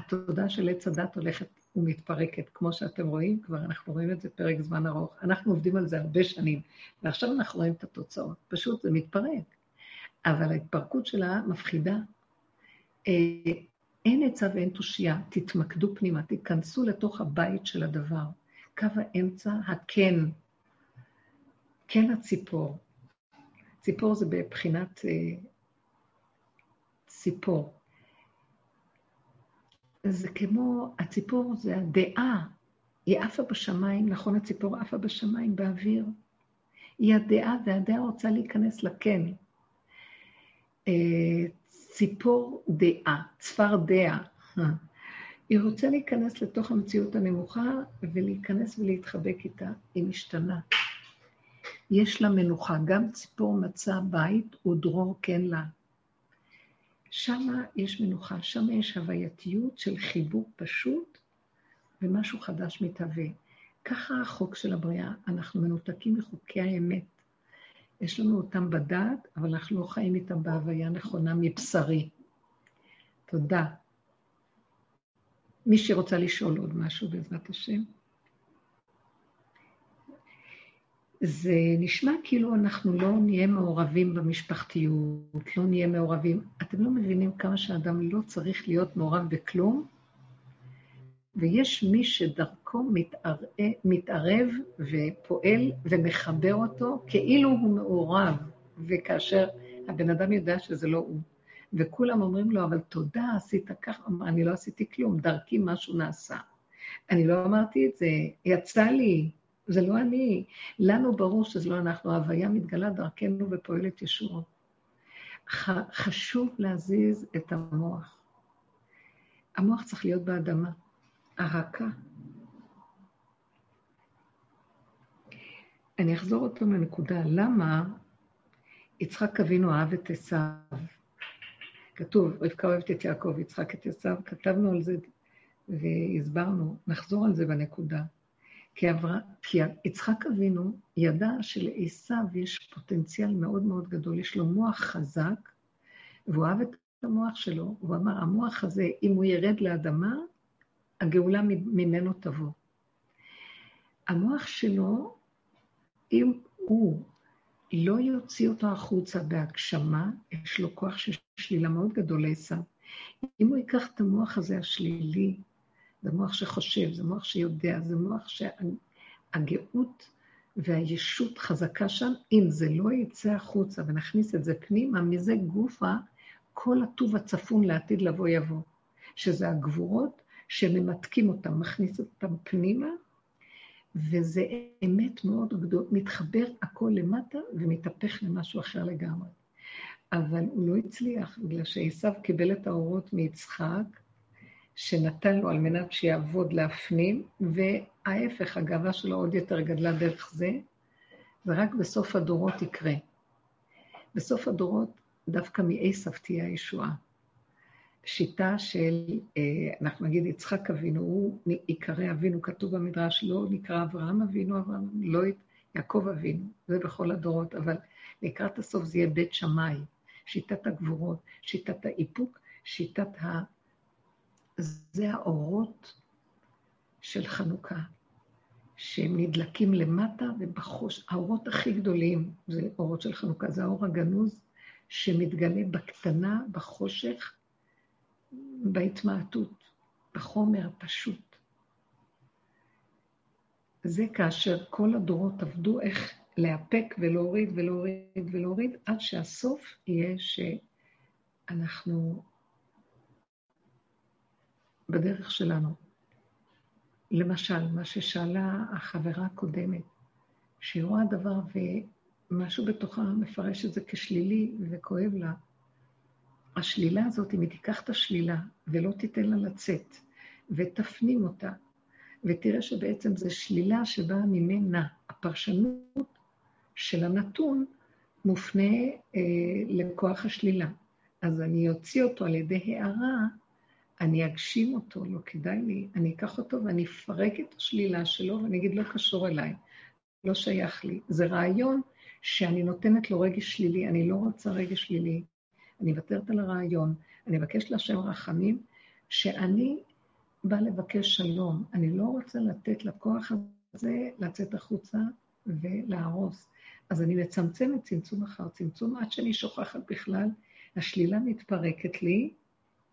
התודעה של עץ הדת הולכת ומתפרקת. כמו שאתם רואים, כבר אנחנו רואים את זה פרק זמן ארוך. אנחנו עובדים על זה הרבה שנים, ועכשיו אנחנו רואים את התוצאות. פשוט זה מתפרק. אבל ההתפרקות שלה מפחידה. אה, אין עצה ואין תושייה, תתמקדו פנימה, תיכנסו לתוך הבית של הדבר. קו האמצע, הכן, כן הציפור. ציפור זה בבחינת אה, ציפור. זה כמו, הציפור זה הדעה, היא עפה בשמיים, נכון הציפור עפה בשמיים באוויר? היא הדעה, והדעה רוצה להיכנס לכן. אה, ציפור דעה, צפרדע. היא רוצה להיכנס לתוך המציאות הנמוכה ולהיכנס ולהתחבק איתה, היא משתנה. יש לה מנוחה, גם ציפור מצא בית ודרור כן לה. שם יש מנוחה, שם יש הווייתיות של חיבור פשוט ומשהו חדש מתהווה. ככה החוק של הבריאה, אנחנו מנותקים מחוקי האמת. יש לנו אותם בדעת, אבל אנחנו לא חיים איתם בהוויה נכונה מבשרי. תודה. מי שרוצה לשאול עוד משהו, בעזרת השם. זה נשמע כאילו אנחנו לא נהיה מעורבים במשפחתיות, לא נהיה מעורבים. אתם לא מבינים כמה שאדם לא צריך להיות מעורב בכלום? ויש מי שדרכו מתערב, מתערב ופועל ומחבר אותו כאילו הוא מעורב, וכאשר הבן אדם יודע שזה לא הוא. וכולם אומרים לו, אבל תודה, עשית ככה. אני לא עשיתי כלום, דרכי משהו נעשה. אני לא אמרתי את זה, יצא לי, זה לא אני. לנו ברור שזה לא אנחנו, ההוויה מתגלה דרכנו ופועלת ישועות. חשוב להזיז את המוח. המוח צריך להיות באדמה. הרקה. אני אחזור אותו לנקודה, למה יצחק אבינו אהב את עשיו? כתוב, רבקה אוהבת את יעקב, יצחק את עשיו, כתבנו על זה והסברנו, נחזור על זה בנקודה. כי, עבר, כי יצחק אבינו ידע שלעשיו יש פוטנציאל מאוד מאוד גדול, יש לו מוח חזק, והוא אהב את המוח שלו, הוא אמר, המוח הזה, אם הוא ירד לאדמה, הגאולה ממנו תבוא. המוח שלו, אם הוא לא יוציא אותו החוצה בהגשמה, יש לו כוח של שלילה מאוד גדול לעשו. אם הוא ייקח את המוח הזה השלילי, זה מוח שחושב, זה מוח שיודע, זה מוח שהגאות והישות חזקה שם, אם זה לא יצא החוצה ונכניס את זה פנימה, מזה גופה כל הטוב הצפון לעתיד לבוא יבוא. שזה הגבורות שממתקים אותם, מכניס אותם פנימה, וזה אמת מאוד גדול, מתחבר הכל למטה ומתהפך למשהו אחר לגמרי. אבל הוא לא הצליח, בגלל שעשו קיבל את האורות מיצחק, שנתן לו על מנת שיעבוד להפנים, וההפך, הגאווה שלו עוד יותר גדלה דרך זה, ורק בסוף הדורות יקרה. בסוף הדורות, דווקא מעשו תהיה הישועה. שיטה של, אה, אנחנו נגיד יצחק אבינו, הוא עיקרי אבינו, כתוב במדרש, לא נקרא אברהם אבינו, אברהם, לא יעקב אבינו, זה בכל הדורות, אבל לקראת הסוף זה יהיה בית שמאי, שיטת הגבורות, שיטת האיפוק, שיטת ה... זה האורות של חנוכה, שהם נדלקים למטה ובחוש, האורות הכי גדולים, זה אורות של חנוכה, זה האור הגנוז שמתגלה בקטנה, בחושך, בהתמעטות, בחומר הפשוט. זה כאשר כל הדורות עבדו איך לאפק ולהוריד ולהוריד ולהוריד, עד שהסוף יהיה שאנחנו בדרך שלנו. למשל, מה ששאלה החברה הקודמת, שהיא רואה דבר ומשהו בתוכה מפרש את זה כשלילי וכואב לה, השלילה הזאת, אם היא תיקח את השלילה ולא תיתן לה לצאת, ותפנים אותה, ותראה שבעצם זו שלילה שבאה ממנה. הפרשנות של הנתון מופנה אה, לכוח השלילה. אז אני אוציא אותו על ידי הערה, אני אגשים אותו, לא כדאי לי, אני אקח אותו ואני אפרק את השלילה שלו ואני אגיד, לא קשור אליי, לא שייך לי. זה רעיון שאני נותנת לו רגש שלילי, אני לא רוצה רגש שלילי, אני מוותרת על הרעיון, אני מבקש להשם רחמים, שאני באה לבקש שלום. אני לא רוצה לתת לכוח הזה לצאת החוצה ולהרוס. אז אני מצמצמת צמצום אחר צמצום עד שאני שוכחת בכלל, השלילה מתפרקת לי,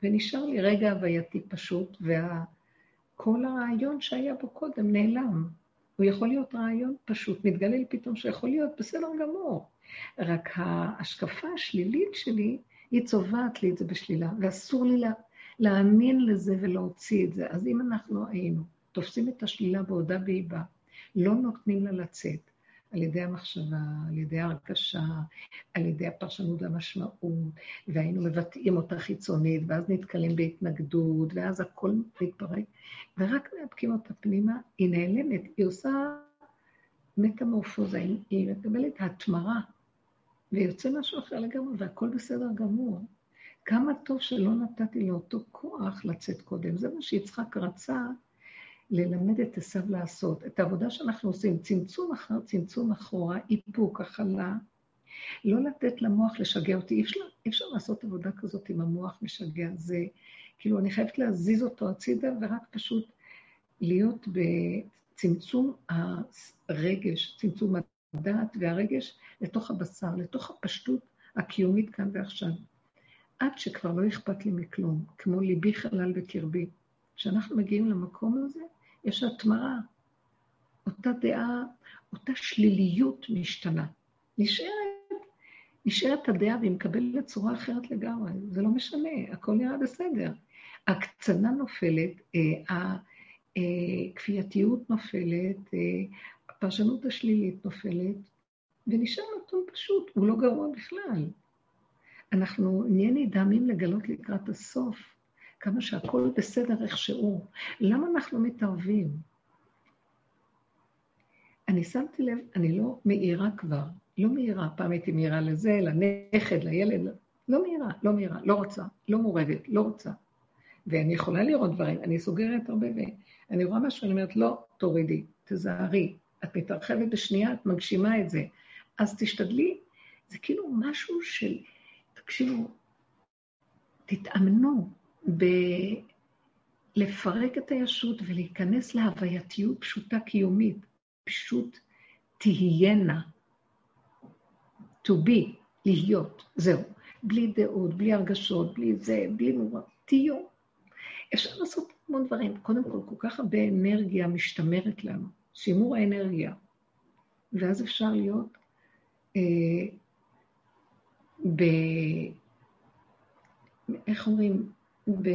ונשאר לי רגע הווייתי פשוט, וכל וה... הרעיון שהיה בו קודם נעלם. הוא יכול להיות רעיון פשוט, מתגלה לי פתאום שיכול להיות בסדר גמור. רק ההשקפה השלילית שלי היא צובעת לי את זה בשלילה, ואסור לי לה, להאמין לזה ולהוציא את זה. אז אם אנחנו היינו תופסים את השלילה בעודה באיבה, לא נותנים לה לצאת, על ידי המחשבה, על ידי ההרגשה, על ידי הפרשנות והמשמעות, והיינו מבטאים אותה חיצונית, ואז נתקלים בהתנגדות, ואז הכל מתפרק, ורק מאפקים אותה פנימה, היא נעלמת, היא עושה מטמורפוזה, היא מקבלת התמרה ויוצא משהו אחר לגמרי, והכל בסדר גמור. כמה טוב שלא נתתי לאותו כוח לצאת קודם. זה מה שיצחק רצה ללמד את עשיו לעשות. את העבודה שאנחנו עושים, צמצום אחר צמצום אחורה, איפוק, הכלה. לא לתת למוח לשגע אותי. אי אפשר, אי אפשר לעשות עבודה כזאת אם המוח משגע. זה כאילו, אני חייבת להזיז אותו הצידה ורק פשוט להיות בצמצום הרגש, צמצום הדעת והרגש לתוך הבשר, לתוך הפשטות הקיומית כאן ועכשיו. עד שכבר לא אכפת לי מכלום, כמו ליבי חלל בקרבי. כשאנחנו מגיעים למקום הזה, יש התמרה. אותה דעה, אותה שליליות משתנה. נשארת, נשארת הדעה והיא מקבלת צורה אחרת לגמרי. זה לא משנה, הכל נראה בסדר. הקצנה נופלת, אה, הכפייתיות נופלת, אה, הפרשנות השלילית נופלת, ונשאר נתון פשוט, הוא לא גרוע בכלל. אנחנו נהיה נדהמים לגלות לקראת הסוף כמה שהכול בסדר איכשהו. למה אנחנו מתערבים? אני שמתי לב, אני לא מאירה כבר, לא מאירה. פעם הייתי מאירה לזה, לנכד, לילד, לא מאירה, לא מאירה, לא רוצה, לא מורדת, לא רוצה. ואני יכולה לראות דברים, אני סוגרת הרבה, ואני רואה משהו, אני אומרת, לא, תורידי, תזהרי, את מתרחבת בשנייה, את מגשימה את זה. אז תשתדלי, זה כאילו משהו של, תקשיבו, תתאמנו בלפרק את הישות ולהיכנס להווייתיות פשוטה קיומית, פשוט תהיינה, to be, להיות, זהו. בלי דעות, בלי הרגשות, בלי זה, בלי נורא, תהיו. אפשר לעשות המון דברים. קודם כל, כל כך הרבה אנרגיה משתמרת לנו. שימור האנרגיה. ואז אפשר להיות אה, ב... איך אומרים? ב...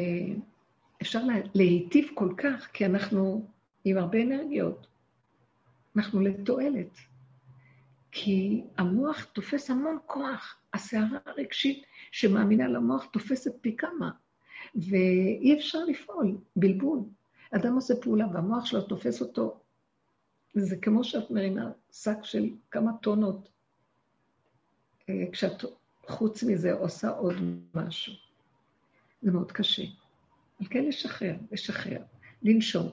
אפשר להיטיב כל כך, כי אנחנו עם הרבה אנרגיות. אנחנו לתועלת. כי המוח תופס המון כוח. הסערה הרגשית שמאמינה למוח תופסת פי כמה, ואי אפשר לפעול, בלבול. אדם עושה פעולה והמוח שלו תופס אותו, זה כמו שאת מרימה שק של כמה טונות, אה, כשאת חוץ מזה עושה עוד משהו. זה מאוד קשה. על כן לשחרר, לשחרר, לנשום.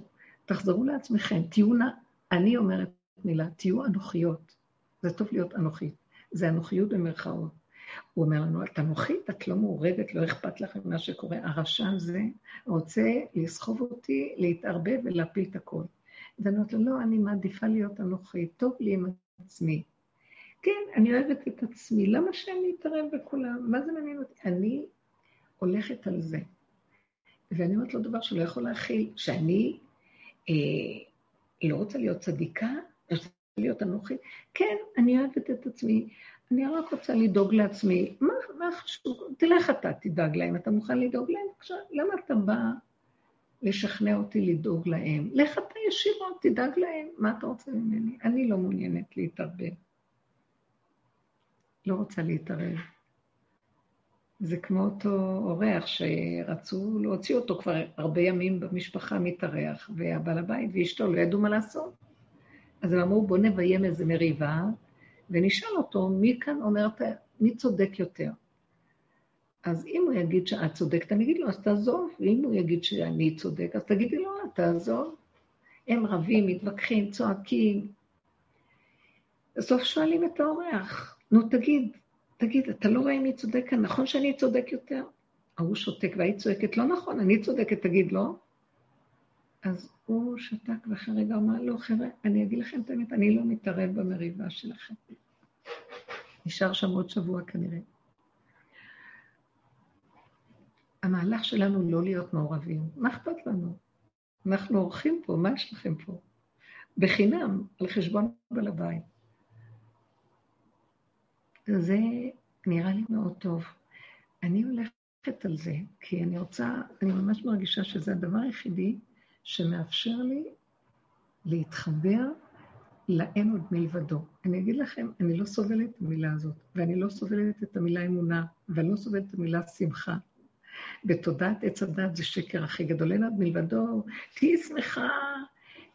תחזרו לעצמכם, תהיו נא, אני אומרת מילה, תהיו אנוכיות. זה טוב להיות אנוכית. זה אנוכיות במרכאות. הוא אומר לנו, את אנוכית, את לא מעורבת, לא אכפת לכם מה שקורה. הרשע הזה רוצה לסחוב אותי, להתערבב ולהפיל את הכול. ואני אומרת לו, לא, אני מעדיפה להיות אנוכית, טוב לי עם עצמי. כן, אני אוהבת את עצמי, למה שאני אתערב בכולם? מה זה מעניין אותי? אני הולכת על זה. ואני אומרת לו דבר שלא יכול להכיל, שאני אה, לא רוצה להיות צדיקה, רוצה להיות אנוכית. כן, אני אוהבת את עצמי, אני רק רוצה לדאוג לעצמי. מה, מה חשוב? תלך אתה, תדאג להם. אתה מוכן לדאוג להם? עכשיו, למה אתה בא לשכנע אותי לדאוג להם? לך אתה ישירות, תדאג להם. מה אתה רוצה ממני? אני לא מעוניינת להתערבב. לא רוצה להתערב. זה כמו אותו אורח שרצו להוציא אותו כבר הרבה ימים במשפחה מתארח, והבעל הבית ואשתו לא ידעו מה לעשות. אז הם אמרו, בוא נביים איזה מריבה, ונשאל אותו, מי כאן אומרת, מי צודק יותר? אז אם הוא יגיד שאת צודקת, אני אגיד לו, אז תעזוב, ואם הוא יגיד שאני צודק, אז תגידי לו, תעזוב. הם רבים, מתווכחים, צועקים. בסוף שואלים את האורח, נו תגיד, תגיד, אתה לא רואה מי צודק כאן? נכון שאני צודק יותר? ההוא שותק והיא צועקת, לא נכון, אני צודקת, תגיד לא. אז הוא שתק ואחרי רגע אמר, לא, חבר'ה, אני אגיד לכם את האמת, אני לא מתערב במריבה שלכם. נשאר שם עוד שבוע כנראה. המהלך שלנו לא להיות מעורבים. מה אכפת לנו? אנחנו אורחים פה, מה יש לכם פה? בחינם, על חשבון בעל הבית. זה נראה לי מאוד טוב. אני הולכת על זה, כי אני רוצה, אני ממש מרגישה שזה הדבר היחידי שמאפשר לי להתחבר לאין עוד מלבדו. אני אגיד לכם, אני לא סובלת את המילה הזאת, ואני לא סובלת את המילה אמונה, ואני לא סובלת את המילה שמחה. בתודעת עץ הדת זה שקר הכי גדול, אין עוד מלבדו, תהיי שמחה,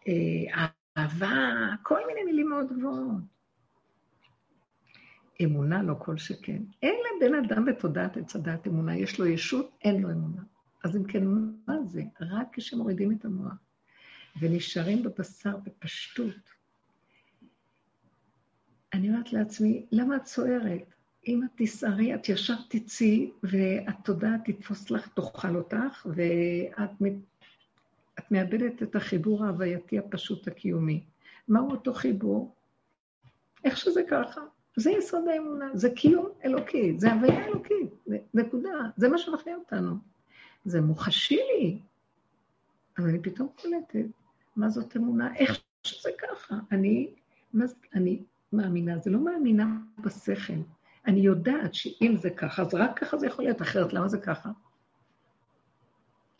אה, אהבה, כל מיני מילים מאוד גבוהות. אמונה לא כל שכן. אין לבן אדם בתודעת עץ הדת אמונה, יש לו ישות, אין לו אמונה. אז אם כן, מה זה? רק כשמורידים את המוח ונשארים בבשר בפשטות. אני אומרת לעצמי, למה את סוערת? אם את תסערי, את ישר תצאי, והתודעה תתפוס לך, תאכל אותך, ואת את מאבדת את החיבור ההווייתי הפשוט הקיומי. מהו אותו חיבור? איך שזה ככה. זה יסוד האמונה, זה קיום אלוקי, זה הוויה אלוקית, נקודה, זה מה שמחיה אותנו. זה מוחשי לי. אבל אני פתאום קולטת, מה זאת אמונה? איך שזה ככה? אני, מה, אני מאמינה, זה לא מאמינה בשכל. אני יודעת שאם זה ככה, אז רק ככה זה יכול להיות, אחרת למה זה ככה?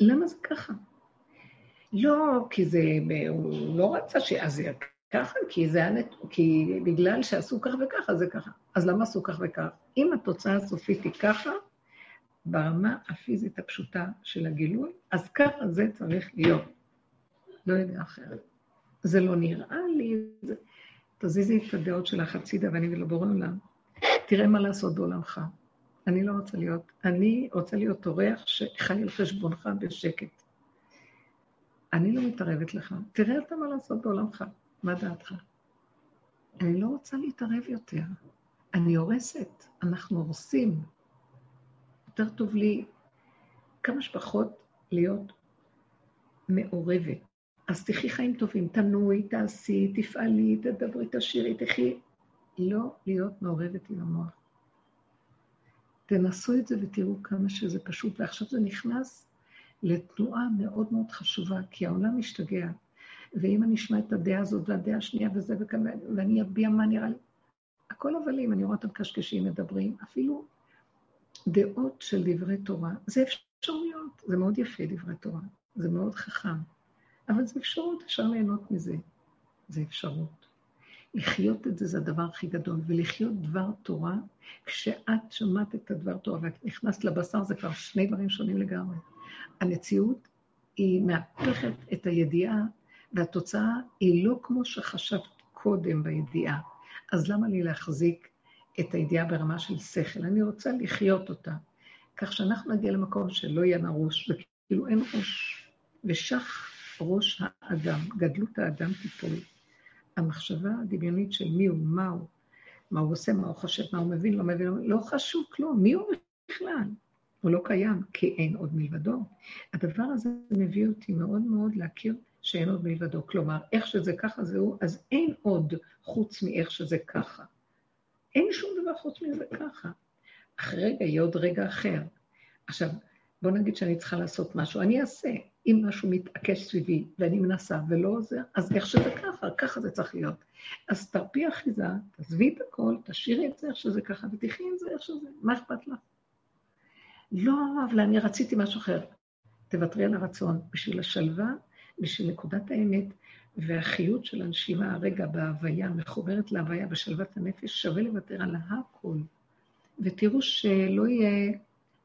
למה זה ככה? לא, כי זה, הוא לא רצה ש... אז זה ככה, כי זה הנת... כי בגלל שעשו כך וככה, זה ככה. אז למה עשו כך וכך? אם התוצאה הסופית היא ככה, ברמה הפיזית הפשוטה של הגילוי, אז ככה זה צריך להיות. לא יודע אחרת. זה לא נראה לי, זה... תזיזי את הדעות שלך הצידה ואני אגיד לבורא עולם, תראה מה לעשות בעולמך. אני לא רוצה להיות, אני רוצה להיות אורח שחי על חשבונך בשקט. אני לא מתערבת לך, תראה אתה מה לעשות בעולמך, מה דעתך? אני לא רוצה להתערב יותר. אני הורסת, אנחנו הורסים, יותר טוב לי כמה שפחות להיות מעורבת. אז תחי חיים טובים, תנועי, תעשי, תפעלי, תדברי, תשאירי, תחי. לא להיות מעורבת עם המוח. תנסו את זה ותראו כמה שזה פשוט. ועכשיו זה נכנס לתנועה מאוד מאוד חשובה, כי העולם משתגע. ואם אני אשמע את הדעה הזאת והדעה השנייה וזה וכאן, ואני אביע מה נראה לי, הכל הבלים, אני רואה אותם קשקשים מדברים, אפילו דעות של דברי תורה, זה אפשרויות, זה מאוד יפה דברי תורה, זה מאוד חכם, אבל זה אפשרות, אפשר ליהנות מזה, זה אפשרות. לחיות את זה זה הדבר הכי גדול, ולחיות דבר תורה, כשאת שמעת את הדבר תורה ואת נכנסת לבשר, זה כבר שני דברים שונים לגמרי. המציאות היא מהפכת את הידיעה, והתוצאה היא לא כמו שחשבת קודם בידיעה. אז למה לי להחזיק את הידיעה ברמה של שכל? אני רוצה לחיות אותה. כך שאנחנו נגיע למקום שלא יהיה נרוש, וכאילו אין ראש, ושח ראש האדם, גדלות האדם תיפול. המחשבה הדמיונית של מי הוא, מה הוא, מה הוא עושה, מה הוא חושב, מה הוא מבין, לא מבין, לא חשוב כלום, מי הוא בכלל? הוא לא קיים, כי אין עוד מלבדו. הדבר הזה מביא אותי מאוד מאוד להכיר שאין עוד מלבדו. כלומר, איך שזה ככה זהו, אז אין עוד חוץ מאיך שזה ככה. אין שום דבר חוץ מזה ככה. אחרי רגע יהיה עוד רגע אחר. עכשיו, בוא נגיד שאני צריכה לעשות משהו, אני אעשה. אם משהו מתעקש סביבי ואני מנסה ולא עוזר, אז איך שזה ככה, ככה זה צריך להיות. אז תרפי אחיזה, תעזבי את הכל, תשאירי את זה איך שזה ככה ותחי עם זה איך שזה, מה אכפת לך? לא, אבל אני רציתי משהו אחר. תוותרי על הרצון בשביל השלווה, בשביל נקודת האמת, והחיות של הנשימה הרגע בהוויה, מחוברת להוויה בשלוות הנפש, שווה לוותר על הכל. ותראו שלא יהיה,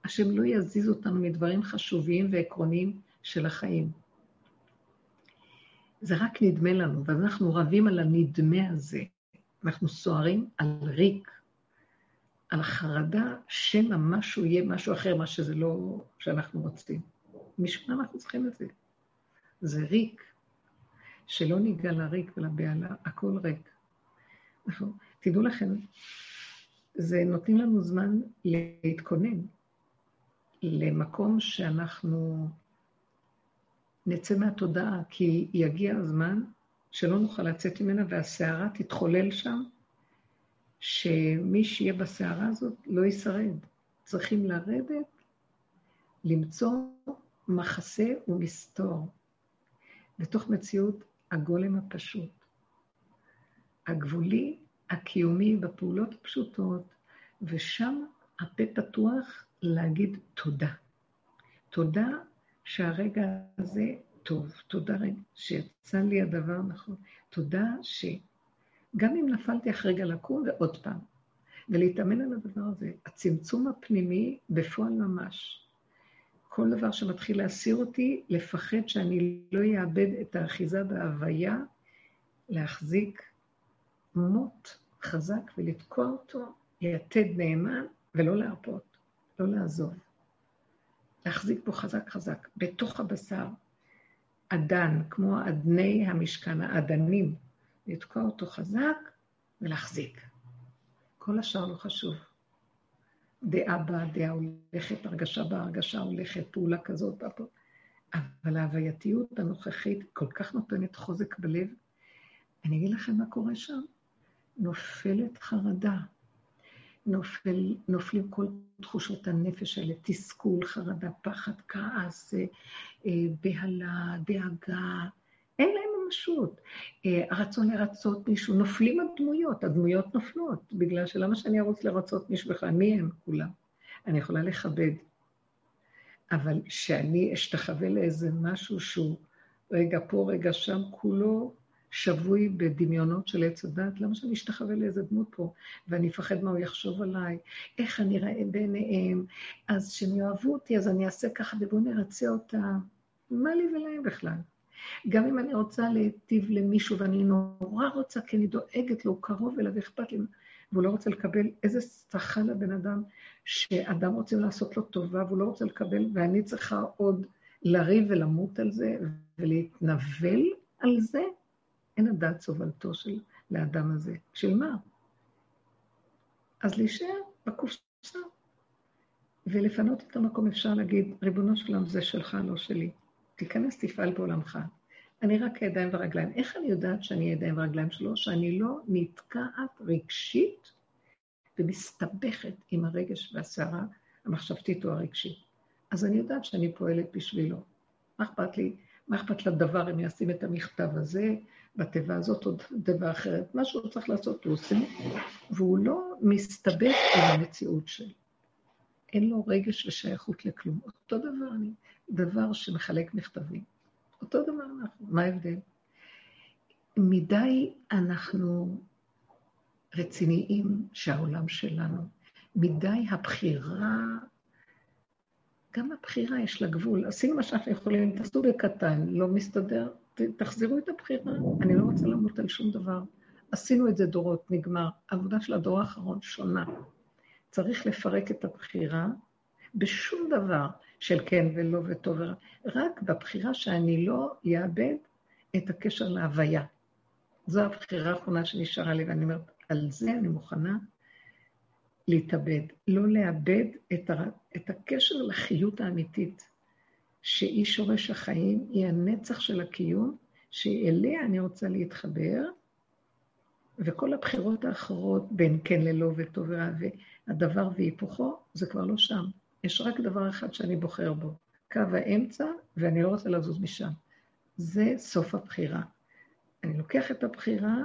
השם לא יזיז אותנו מדברים חשובים ועקרוניים של החיים. זה רק נדמה לנו, ואנחנו רבים על הנדמה הזה. אנחנו סוערים על ריק, על החרדה שמא משהו יהיה משהו אחר, מה שזה לא שאנחנו רוצים. משום מה אנחנו צריכים את זה. זה ריק, שלא ניגע לריק ולבהלה, הכל ריק. אנחנו, תדעו לכם, זה נותנים לנו זמן להתכונן למקום שאנחנו נצא מהתודעה, כי יגיע הזמן שלא נוכל לצאת ממנה והסערה תתחולל שם, שמי שיהיה בסערה הזאת לא ישרד. צריכים לרדת, למצוא מחסה ומסתור, בתוך מציאות הגולם הפשוט, הגבולי, הקיומי, בפעולות הפשוטות, ושם הפה פתוח להגיד תודה. תודה שהרגע הזה טוב, תודה שיצא לי הדבר נכון, תודה שגם אם נפלתי אחרי רגע לקום ועוד פעם, ולהתאמן על הדבר הזה, הצמצום הפנימי בפועל ממש. כל דבר שמתחיל להסיר אותי, לפחד שאני לא אאבד את האחיזה בהוויה, להחזיק מוט חזק ולתקוע אותו, ליתד נאמן ולא להרפות, לא לעזוב. להחזיק בו חזק חזק, בתוך הבשר, אדן, כמו אדני המשכן, האדנים, לתקוע אותו חזק ולהחזיק. כל השאר לא חשוב. דעה באה, דעה הולכת, הרגשה באה, הרגשה הולכת, פעולה כזאת, אבל ההווייתיות הנוכחית כל כך נותנת חוזק בלב. אני אגיד לכם מה קורה שם. נופלת חרדה. נופל, נופלים כל תחושות הנפש האלה, תסכול, חרדה, פחד, כעס, אה, אה, בהלה, דאגה, אין להם ממשות. אה, הרצון לרצות מישהו, נופלים הדמויות, הדמויות נופלות, בגלל שלמה שאני ארוץ לרצות מישהו בכלל? מי הם כולם? אני יכולה לכבד, אבל שאני אשתחווה לאיזה משהו שהוא רגע פה, רגע שם, כולו שבוי בדמיונות של עץ הדת, למה שאני אשתחווה לאיזה דמות פה, ואני אפחד מה הוא יחשוב עליי, איך אני אראה בעיניהם, אז שהם יאהבו אותי, אז אני אעשה ככה, ובואו נרצה אותה. מה לי ולהם בכלל? גם אם אני רוצה להיטיב למישהו, ואני נורא רוצה, כי אני דואגת לו, הוא קרוב אליו, אכפת לי, והוא לא רוצה לקבל, איזה שכר לבן אדם, שאדם רוצה לעשות לו טובה, והוא לא רוצה לקבל, ואני צריכה עוד לריב ולמות על זה, ולהתנבל על זה, אין הדעת סובלתו של לאדם הזה. של מה? אז להישאר בקופסה ולפנות את המקום, אפשר להגיד, ריבונו של זה שלך, לא שלי. תיכנס, תפעל בעולמך. אני רק הידיים והרגליים. איך אני יודעת שאני הידיים והרגליים שלו? שאני לא נתקעת רגשית ומסתבכת עם הרגש והסערה המחשבתית או הרגשית. אז אני יודעת שאני פועלת בשבילו. מה אכפת לי מה אכפת לדבר אם ישים את המכתב הזה, בתיבה הזאת עוד תיבה אחרת? מה שהוא צריך לעשות הוא עושה, והוא לא מסתבך עם המציאות שלו. אין לו רגש ושייכות לכלום. אותו דבר אני, דבר שמחלק מכתבים. אותו דבר אנחנו, מה ההבדל? מדי אנחנו רציניים שהעולם שלנו, מדי הבחירה, גם הבחירה יש לה גבול. עשינו מה שאנחנו יכולים, תעשו בקטן, לא מסתדר, תחזירו את הבחירה. אני לא רוצה למות על שום דבר. עשינו את זה דורות, נגמר. העבודה של הדור האחרון שונה. צריך לפרק את הבחירה בשום דבר של כן ולא וטוב ורע, רק בבחירה שאני לא אאבד את הקשר להוויה. זו הבחירה האחרונה שנשארה לי, ואני אומרת, על זה אני מוכנה להתאבד. לא לאבד את, הר... את הקשר לחיות האמיתית, שהיא שורש החיים, היא הנצח של הקיום, שאליה אני רוצה להתחבר, וכל הבחירות האחרות, בין כן ללא וטוב ורע, והדבר והיפוכו, זה כבר לא שם. יש רק דבר אחד שאני בוחר בו, קו האמצע, ואני לא רוצה לזוז משם. זה סוף הבחירה. אני לוקח את הבחירה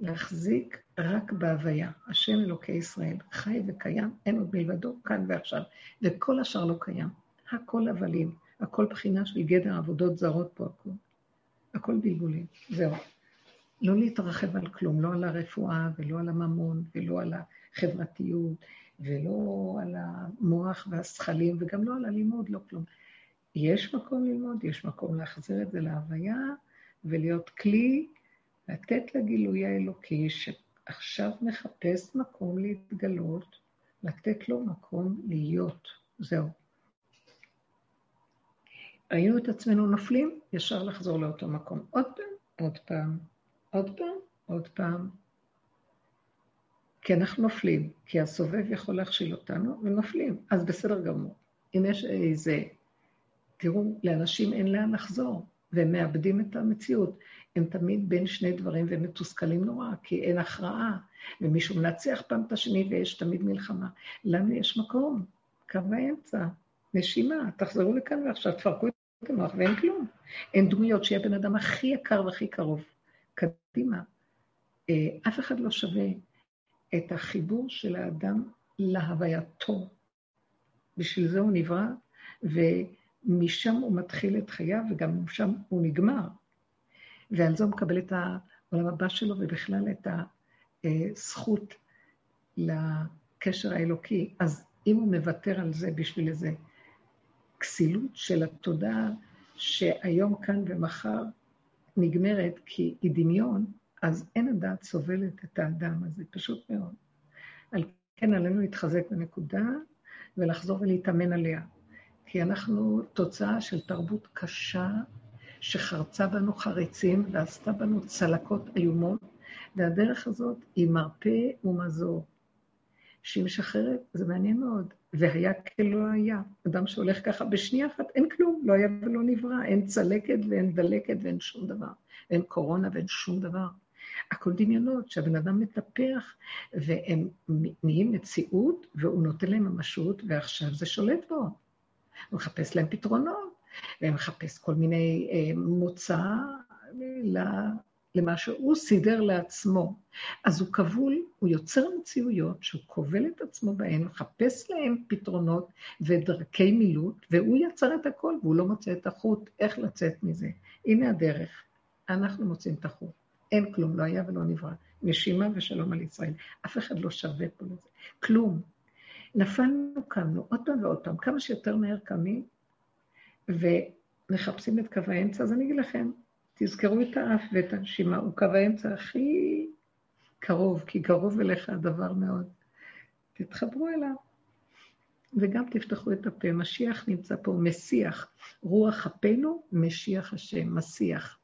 להחזיק רק בהוויה. השם אלוקי ישראל, חי וקיים, אין עוד מלבדו, כאן ועכשיו, וכל השאר לא קיים. הכל הבלים, הכל בחינה של גדר עבודות זרות פה, הכל. הכל בלבולים, זהו. לא להתרחב על כלום, לא על הרפואה ולא על הממון ולא על החברתיות ולא על המוח והשכלים וגם לא על הלימוד, לא כלום. יש מקום ללמוד, יש מקום להחזיר את זה להוויה ולהיות כלי, לתת לגילוי האלוקי שעכשיו מחפש מקום להתגלות, לתת לו מקום להיות. זהו. ראינו את עצמנו נופלים, ישר לחזור לאותו מקום. עוד פעם, עוד פעם, עוד פעם, עוד פעם. כי אנחנו נופלים, כי הסובב יכול להכשיל אותנו, ונופלים. אז בסדר גמור. אם יש איזה... תראו, לאנשים אין לאן לחזור, והם מאבדים את המציאות. הם תמיד בין שני דברים והם מתוסכלים נורא, כי אין הכרעה, ומישהו מנצח פעם את השני ויש תמיד מלחמה. לנו יש מקום, קו האמצע, נשימה, תחזרו לכאן ועכשיו, תפרקו את המוח ואין כלום. אין דמויות שיהיה בן אדם הכי יקר והכי קרוב. קדימה. אה, אף אחד לא שווה את החיבור של האדם להווייתו. בשביל זה הוא נברא, ומשם הוא מתחיל את חייו, וגם משם הוא נגמר. ועל זה הוא מקבל את העולם הבא שלו, ובכלל את הזכות לקשר האלוקי. אז אם הוא מוותר על זה בשביל איזה כסילות של התודעה שהיום כאן ומחר נגמרת כי היא דמיון, אז אין הדעת סובלת את האדם הזה, פשוט מאוד. על כן עלינו להתחזק בנקודה ולחזור ולהתאמן עליה. כי אנחנו תוצאה של תרבות קשה שחרצה בנו חריצים ועשתה בנו צלקות איומות, והדרך הזאת היא מרפא ומזור. שהיא משחררת, זה מעניין מאוד. והיה כלא היה. אדם שהולך ככה בשנייה אחת, אין כלום, לא היה ולא נברא, אין צלקת ואין דלקת ואין שום דבר. אין קורונה ואין שום דבר. הכל דמיונות שהבן אדם מטפח, והם נהיים מציאות, והוא נותן להם ממשות, ועכשיו זה שולט בו. הוא מחפש להם פתרונות, והם מחפש כל מיני אה, מוצא למה שהוא סידר לעצמו. אז הוא כבול, הוא יוצר מציאויות שהוא כובל את עצמו בהן, מחפש להם פתרונות ודרכי מילוט, והוא יצר את הכל, והוא לא מוצא את החוט איך לצאת מזה. הנה הדרך, אנחנו מוצאים את החוט. אין כלום, לא היה ולא נברא. נשימה ושלום על ישראל. אף אחד לא שווה פה לזה. כלום. נפלנו, קמנו עוד פעם ועוד פעם, כמה שיותר מהר קמים, ומחפשים את קו האמצע, אז אני אגיד לכם, תזכרו את האף ואת הנשימה, הוא קו האמצע הכי קרוב, כי קרוב אליך הדבר מאוד. תתחברו אליו. וגם תפתחו את הפה. משיח נמצא פה, מסיח. רוח אפינו, משיח השם, מסיח.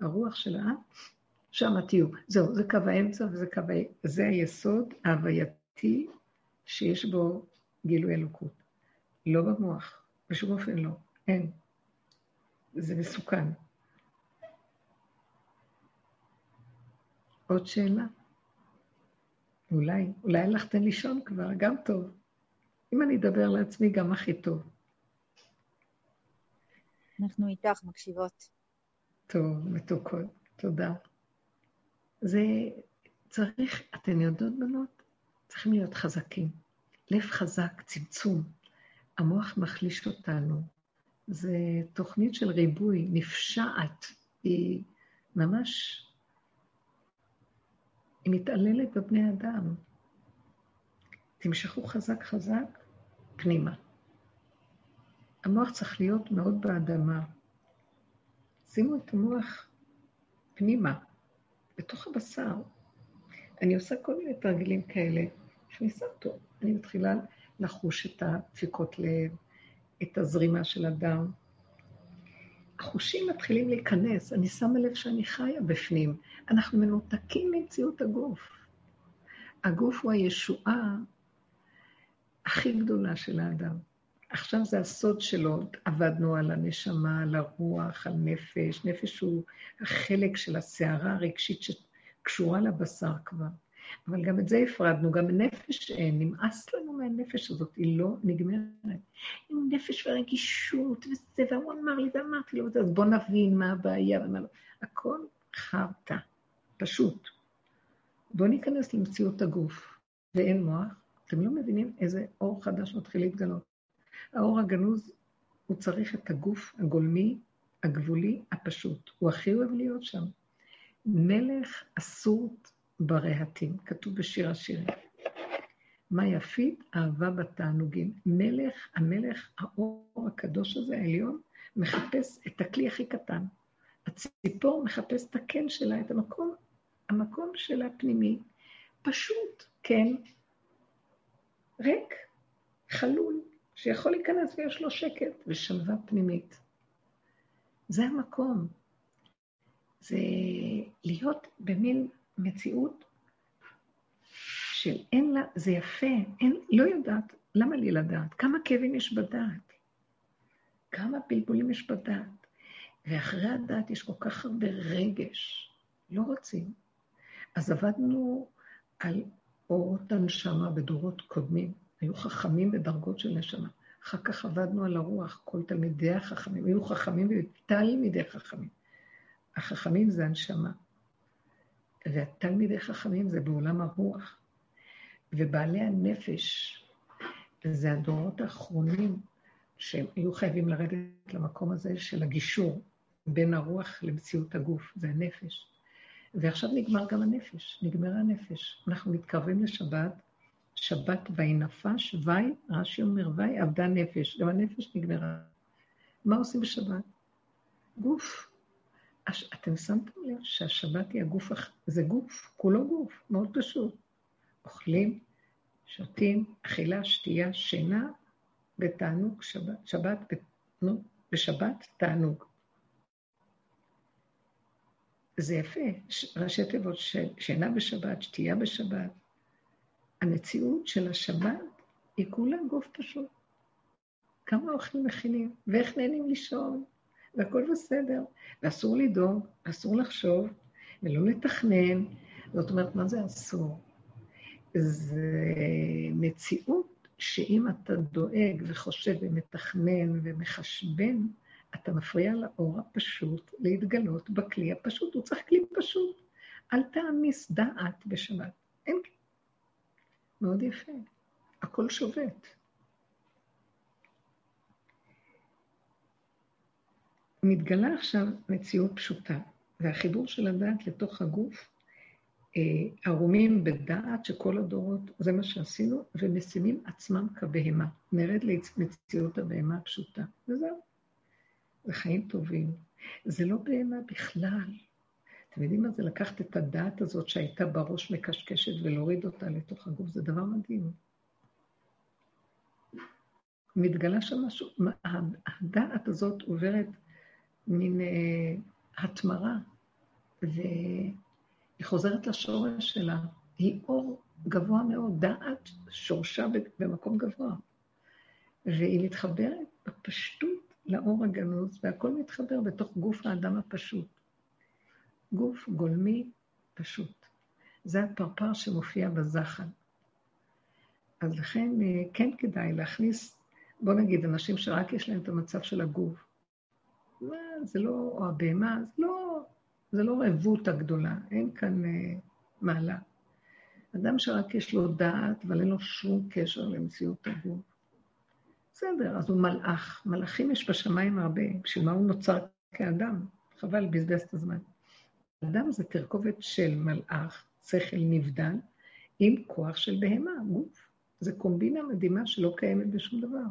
הרוח של האף, שם תהיו. זהו, זה קו האמצע וזה קו ה... זה היסוד ההווייתי שיש בו גילוי אלוקות. לא במוח, בשום אופן לא. אין. זה מסוכן. עוד שאלה? אולי, אולי הלכתן לישון כבר, גם טוב. אם אני אדבר לעצמי, גם הכי טוב. אנחנו איתך, מקשיבות. טוב, מתוקות, תודה. זה צריך, אתן יודעות, בנות? צריכים להיות חזקים. לב חזק, צמצום. המוח מחליש אותנו. זה תוכנית של ריבוי, נפשעת. היא ממש, היא מתעללת בבני אדם. תמשכו חזק חזק פנימה. המוח צריך להיות מאוד באדמה. שימו את המוח פנימה, בתוך הבשר. אני עושה כל מיני תרגילים כאלה. מכניסה אותו. אני מתחילה לחוש את הדפיקות לב, את הזרימה של הדם. החושים מתחילים להיכנס, אני שמה לב שאני חיה בפנים. אנחנו מנותקים ממציאות הגוף. הגוף הוא הישועה הכי גדולה של האדם. עכשיו זה הסוד שלו, עבדנו על הנשמה, על הרוח, על נפש. נפש הוא החלק של הסערה הרגשית שקשורה לבשר כבר. אבל גם את זה הפרדנו, גם נפש אין, נמאס לנו מהנפש הזאת, היא לא נגמרת. עם נפש ורגישות וזה, והוא אמר לי ואמרתי לו, אז בוא נבין מה הבעיה ומה לא. הכל חרטא, פשוט. בואו ניכנס למציאות הגוף, ואין מוח. אתם לא מבינים איזה אור חדש מתחיל להתגלות. האור הגנוז, הוא צריך את הגוף הגולמי, הגבולי, הפשוט. הוא הכי אוהב להיות שם. מלך אסור ברהטים, כתוב בשיר השירים. מה יפית? אהבה בתענוגים. מלך, המלך, האור הקדוש הזה, העליון, מחפש את הכלי הכי קטן. הציפור מחפש את הקן שלה, את המקום, המקום שלה פנימי, פשוט, כן, ריק, חלול, שיכול להיכנס ויש לו שקט ושלווה פנימית. זה המקום. זה להיות במין מציאות של אין לה, זה יפה, אין, לא יודעת, למה לי לדעת? כמה כאבים יש בדעת? כמה בלבולים יש בדעת? ואחרי הדעת יש כל כך הרבה רגש, לא רוצים. אז עבדנו על אורות הנשמה בדורות קודמים, היו חכמים בדרגות של נשמה. אחר כך עבדנו על הרוח, כל תלמידי החכמים, היו חכמים ותלמידי חכמים. החכמים זה הנשמה. והתלמידי חכמים זה בעולם הרוח. ובעלי הנפש, זה הדורות האחרונים שהם היו חייבים לרדת למקום הזה של הגישור בין הרוח למציאות הגוף, זה הנפש. ועכשיו נגמר גם הנפש, נגמרה הנפש. אנחנו מתקרבים לשבת, שבת ויהי נפש, וי, רש"י אומר וי, עבדה נפש, גם הנפש נגמרה. מה עושים בשבת? גוף. אתם שמתם לב שהשבת היא הגוף, זה גוף, כולו גוף, מאוד פשוט. אוכלים, שותים, אכילה, שתייה, שינה, בתענוג שבת, שבת, נו, בשבת תענוג. זה יפה, ראשי תיבות של שינה בשבת, שתייה בשבת. המציאות של השבת היא כולה גוף פשוט. כמה אוכלים מכינים, ואיך נהנים לישון, והכל בסדר. ואסור לדאוג, אסור לחשוב, ולא לתכנן. זאת אומרת, מה זה אסור? זה מציאות שאם אתה דואג וחושב ומתכנן ומחשבן, אתה מפריע לאור הפשוט להתגלות בכלי הפשוט. הוא צריך כלי פשוט. אל תעמיס דעת בשבת. אין כלי. מאוד יפה. הכל שובת. מתגלה עכשיו מציאות פשוטה, והחיבור של הדעת לתוך הגוף, אה, ערומים בדעת שכל הדורות, זה מה שעשינו, ומשימים עצמם כבהמה. נרד למציאות הבהמה הפשוטה, וזהו. זה חיים טובים. זה לא בהמה בכלל. אתם יודעים מה זה לקחת את הדעת הזאת שהייתה בראש מקשקשת ולהוריד אותה לתוך הגוף? זה דבר מדהים. מתגלה שם משהו, הדעת הזאת עוברת מין אה, התמרה, והיא חוזרת לשורש שלה. היא אור גבוה מאוד, דעת שורשה במקום גבוה. והיא מתחברת בפשטות לאור הגנוז, והכל מתחבר בתוך גוף האדם הפשוט. גוף גולמי פשוט. זה הפרפר שמופיע בזחל. אז לכן אה, כן כדאי להכניס, בוא נגיד, אנשים שרק יש להם את המצב של הגוף, זה לא, או הבהמה, זה לא, זה לא רעבות הגדולה, אין כאן אה, מעלה. אדם שרק יש לו דעת, אבל אין לו שום קשר למציאות הגוף. בסדר, אז הוא מלאך. מלאכים יש בשמיים הרבה, בשביל מה הוא נוצר כאדם? חבל לבזבז את הזמן. אדם זה תרכובת של מלאך, שכל נבדל, עם כוח של בהמה, גוף. זו קומבינה מדהימה שלא קיימת בשום דבר.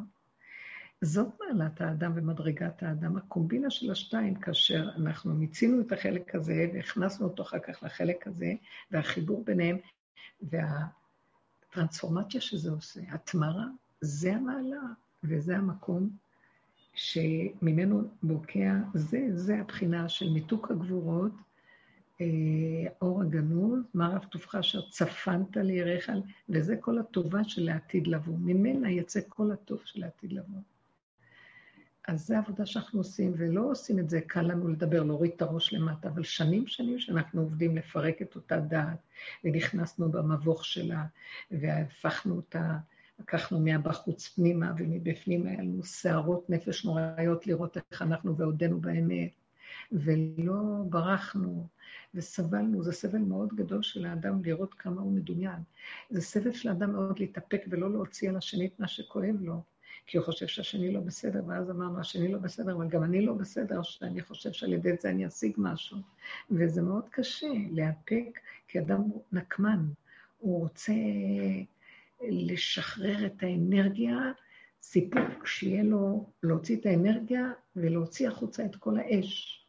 זאת מעלת האדם ומדרגת האדם, הקומבינה של השתיים, כאשר אנחנו מיצינו את החלק הזה והכנסנו אותו אחר כך לחלק הזה, והחיבור ביניהם, והטרנספורמציה שזה עושה, התמרה, זה המעלה, וזה המקום שממנו בוקע, זה, זה הבחינה של ניתוק הגבורות, אה, אור הגנוז, מה רב טובך אשר צפנת לירך, וזה כל הטובה של העתיד לבוא. ממנה יצא כל הטוב של העתיד לבוא. אז זו העבודה שאנחנו עושים, ולא עושים את זה, קל לנו לדבר, להוריד את הראש למטה, אבל שנים שנים שאנחנו עובדים לפרק את אותה דעת, ונכנסנו במבוך שלה, והפכנו אותה, לקחנו מהבחוץ פנימה, ומבפנים היה לנו שערות נפש נוראיות לראות איך אנחנו ועודנו באמת, ולא ברחנו, וסבלנו, זה סבל מאוד גדול של האדם לראות כמה הוא מדומיין. זה סבל של האדם מאוד להתאפק ולא להוציא על השני את מה שכואב לו. כי הוא חושב שהשני לא בסדר, ואז אמרנו, השני לא בסדר, אבל גם אני לא בסדר, שאני חושב שעל ידי זה אני אשיג משהו. וזה מאוד קשה להיאפק, כי אדם נקמן, הוא רוצה לשחרר את האנרגיה, סיפוק, שיהיה לו להוציא את האנרגיה ולהוציא החוצה את כל האש.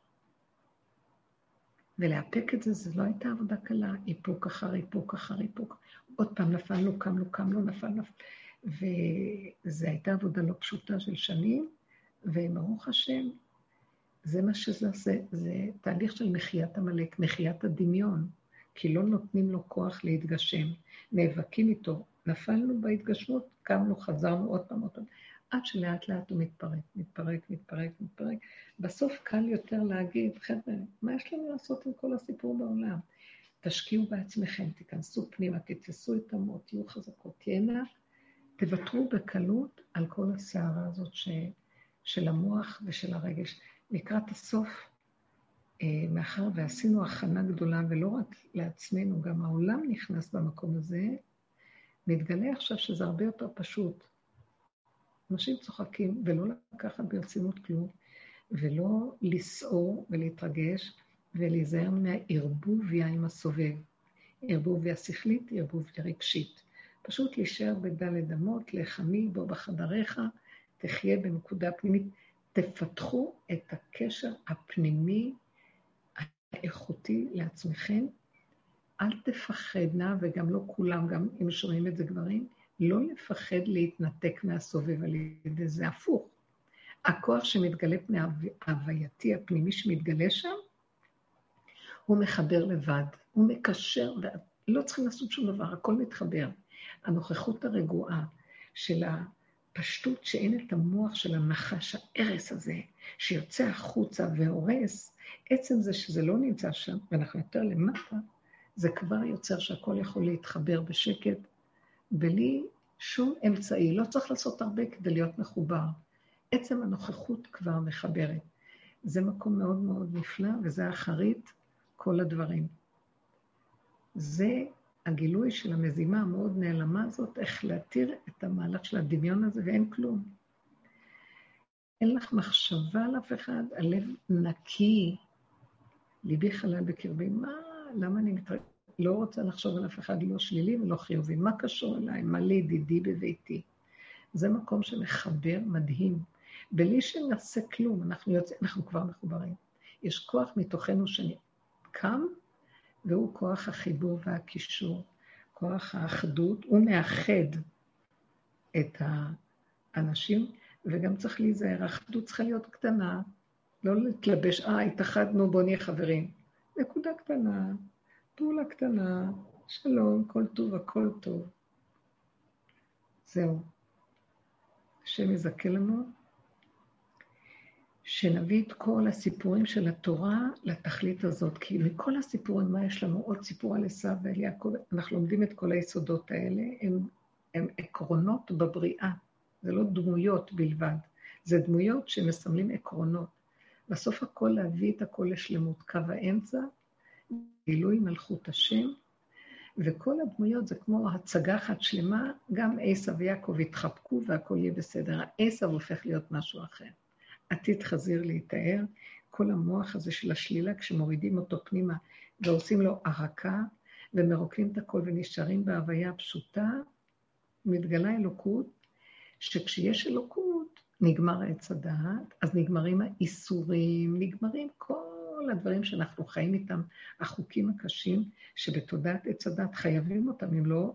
ולאפק את זה, זו לא הייתה עבודה קלה, איפוק אחר איפוק אחר איפוק. עוד פעם נפלנו, קמנו, קמנו, נפלנו, נפלנו. וזו הייתה עבודה לא פשוטה של שנים, וברוך השם, זה מה שזה עושה, זה תהליך של מחיית עמלק, מחיית הדמיון, כי לא נותנים לו כוח להתגשם. נאבקים איתו, נפלנו בהתגשמות, קמנו, חזרנו עוד פעם, עוד פעם, עד שלאט לאט הוא מתפרק, מתפרק, מתפרק, מתפרק. בסוף קל יותר להגיד, חבר'ה, מה יש לנו לעשות עם כל הסיפור בעולם? תשקיעו בעצמכם, תיכנסו פנימה, תתפסו את המות, תהיו חזקות, תהיינה תוותרו בקלות על כל הסערה הזאת ש, של המוח ושל הרגש. לקראת הסוף, אה, מאחר ועשינו הכנה גדולה, ולא רק לעצמנו, גם העולם נכנס במקום הזה, מתגלה עכשיו שזה הרבה יותר פשוט. אנשים צוחקים, ולא לקחת ברצינות כלום, ולא לסעור ולהתרגש, ולהיזהר מהערבוביה עם הסובב. ערבוביה שכלית, ערבוביה רגשית. פשוט להישאר בדלת אמות, לחמי בו בחדריך, תחיה בנקודה פנימית. תפתחו את הקשר הפנימי האיכותי לעצמכם. אל תפחדנה, וגם לא כולם, גם אם שומעים את זה גברים, לא לפחד להתנתק מהסובב על ידי זה, הפוך. הכוח שמתגלה פני ההווייתי הפנימי שמתגלה שם, הוא מחבר לבד, הוא מקשר, ולא צריכים לעשות שום דבר, הכל מתחבר. הנוכחות הרגועה של הפשטות שאין את המוח של הנחש, ההרס הזה, שיוצא החוצה והורס, עצם זה שזה לא נמצא שם, ואנחנו יותר למטה, זה כבר יוצר שהכל יכול להתחבר בשקט, בלי שום אמצעי. לא צריך לעשות הרבה כדי להיות מחובר. עצם הנוכחות כבר מחברת. זה מקום מאוד מאוד נפלא, וזה אחרית כל הדברים. זה הגילוי של המזימה המאוד נעלמה הזאת, איך להתיר את המהלך של הדמיון הזה, ואין כלום. אין לך מחשבה על אף אחד, הלב נקי, ליבי חלל בקרבי, מה, למה אני מתרגשת? לא רוצה לחשוב על אף אחד לא שלילי ולא חיובי. מה קשור אליי? מה לידידי בביתי? זה מקום שמחבר מדהים. בלי שנעשה כלום, אנחנו, יוצא, אנחנו כבר מחוברים. יש כוח מתוכנו שקם והוא כוח החיבור והקישור, כוח האחדות, הוא מאחד את האנשים, וגם צריך להיזהר, האחדות צריכה להיות קטנה, לא להתלבש, אה, התאחדנו, בואו נהיה חברים. נקודה קטנה, פעולה קטנה, שלום, כל טוב, הכל טוב. זהו. השם יזכה לנו שנביא את כל הסיפורים של התורה לתכלית הזאת, כי מכל הסיפורים, מה יש לנו? עוד סיפור על עשיו ועל יעקב, אנחנו לומדים את כל היסודות האלה, הם, הם עקרונות בבריאה, זה לא דמויות בלבד, זה דמויות שמסמלים עקרונות. בסוף הכל להביא את הכל לשלמות. קו האמצע, גילוי מלכות השם, וכל הדמויות זה כמו הצגה אחת שלמה, גם עשו ויעקב יתחבקו והכל יהיה בסדר. עשו הופך להיות משהו אחר. עתיד חזיר להתאר, כל המוח הזה של השלילה, כשמורידים אותו פנימה ועושים לו ערקה, ומרוקנים את הכל ונשארים בהוויה הפשוטה, מתגלה אלוקות, שכשיש אלוקות, נגמר עץ הדעת, אז נגמרים האיסורים, נגמרים כל הדברים שאנחנו חיים איתם, החוקים הקשים, שבתודעת עץ הדעת חייבים אותם, אם לא,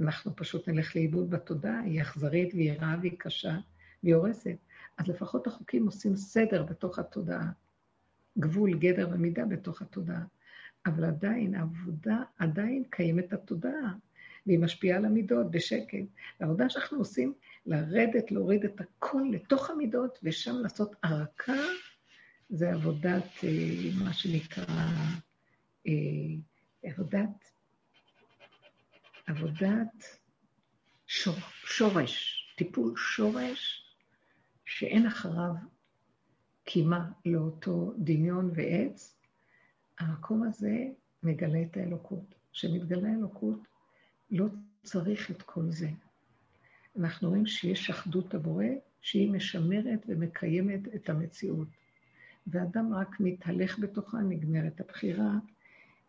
אנחנו פשוט נלך לאיבוד בתודעה, היא אכזרית והיא רעה והיא קשה והיא הורסת. אז לפחות החוקים עושים סדר בתוך התודעה, גבול, גדר ומידה בתוך התודעה. אבל עדיין, העבודה, עדיין קיימת התודעה, והיא משפיעה על המידות בשקט. העבודה שאנחנו עושים, לרדת, להוריד את הכל לתוך המידות, ושם לעשות ערקה, זה עבודת, אה, מה שנקרא, אה, עבודת, עבודת שור, שורש, טיפול שורש, שאין אחריו קימה לאותו דמיון ועץ, המקום הזה מגלה את האלוקות. כשמתגלה האלוקות, לא צריך את כל זה. אנחנו רואים שיש אחדות הבורא, שהיא משמרת ומקיימת את המציאות. ואדם רק מתהלך בתוכה, נגמרת הבחירה,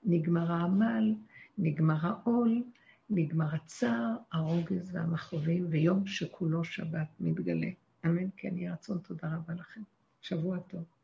נגמר העמל, נגמר העול, נגמר הצער, הרוגז והמכאובים, ויום שכולו שבת מתגלה. אמן כן יהי רצון, תודה רבה לכם. שבוע טוב.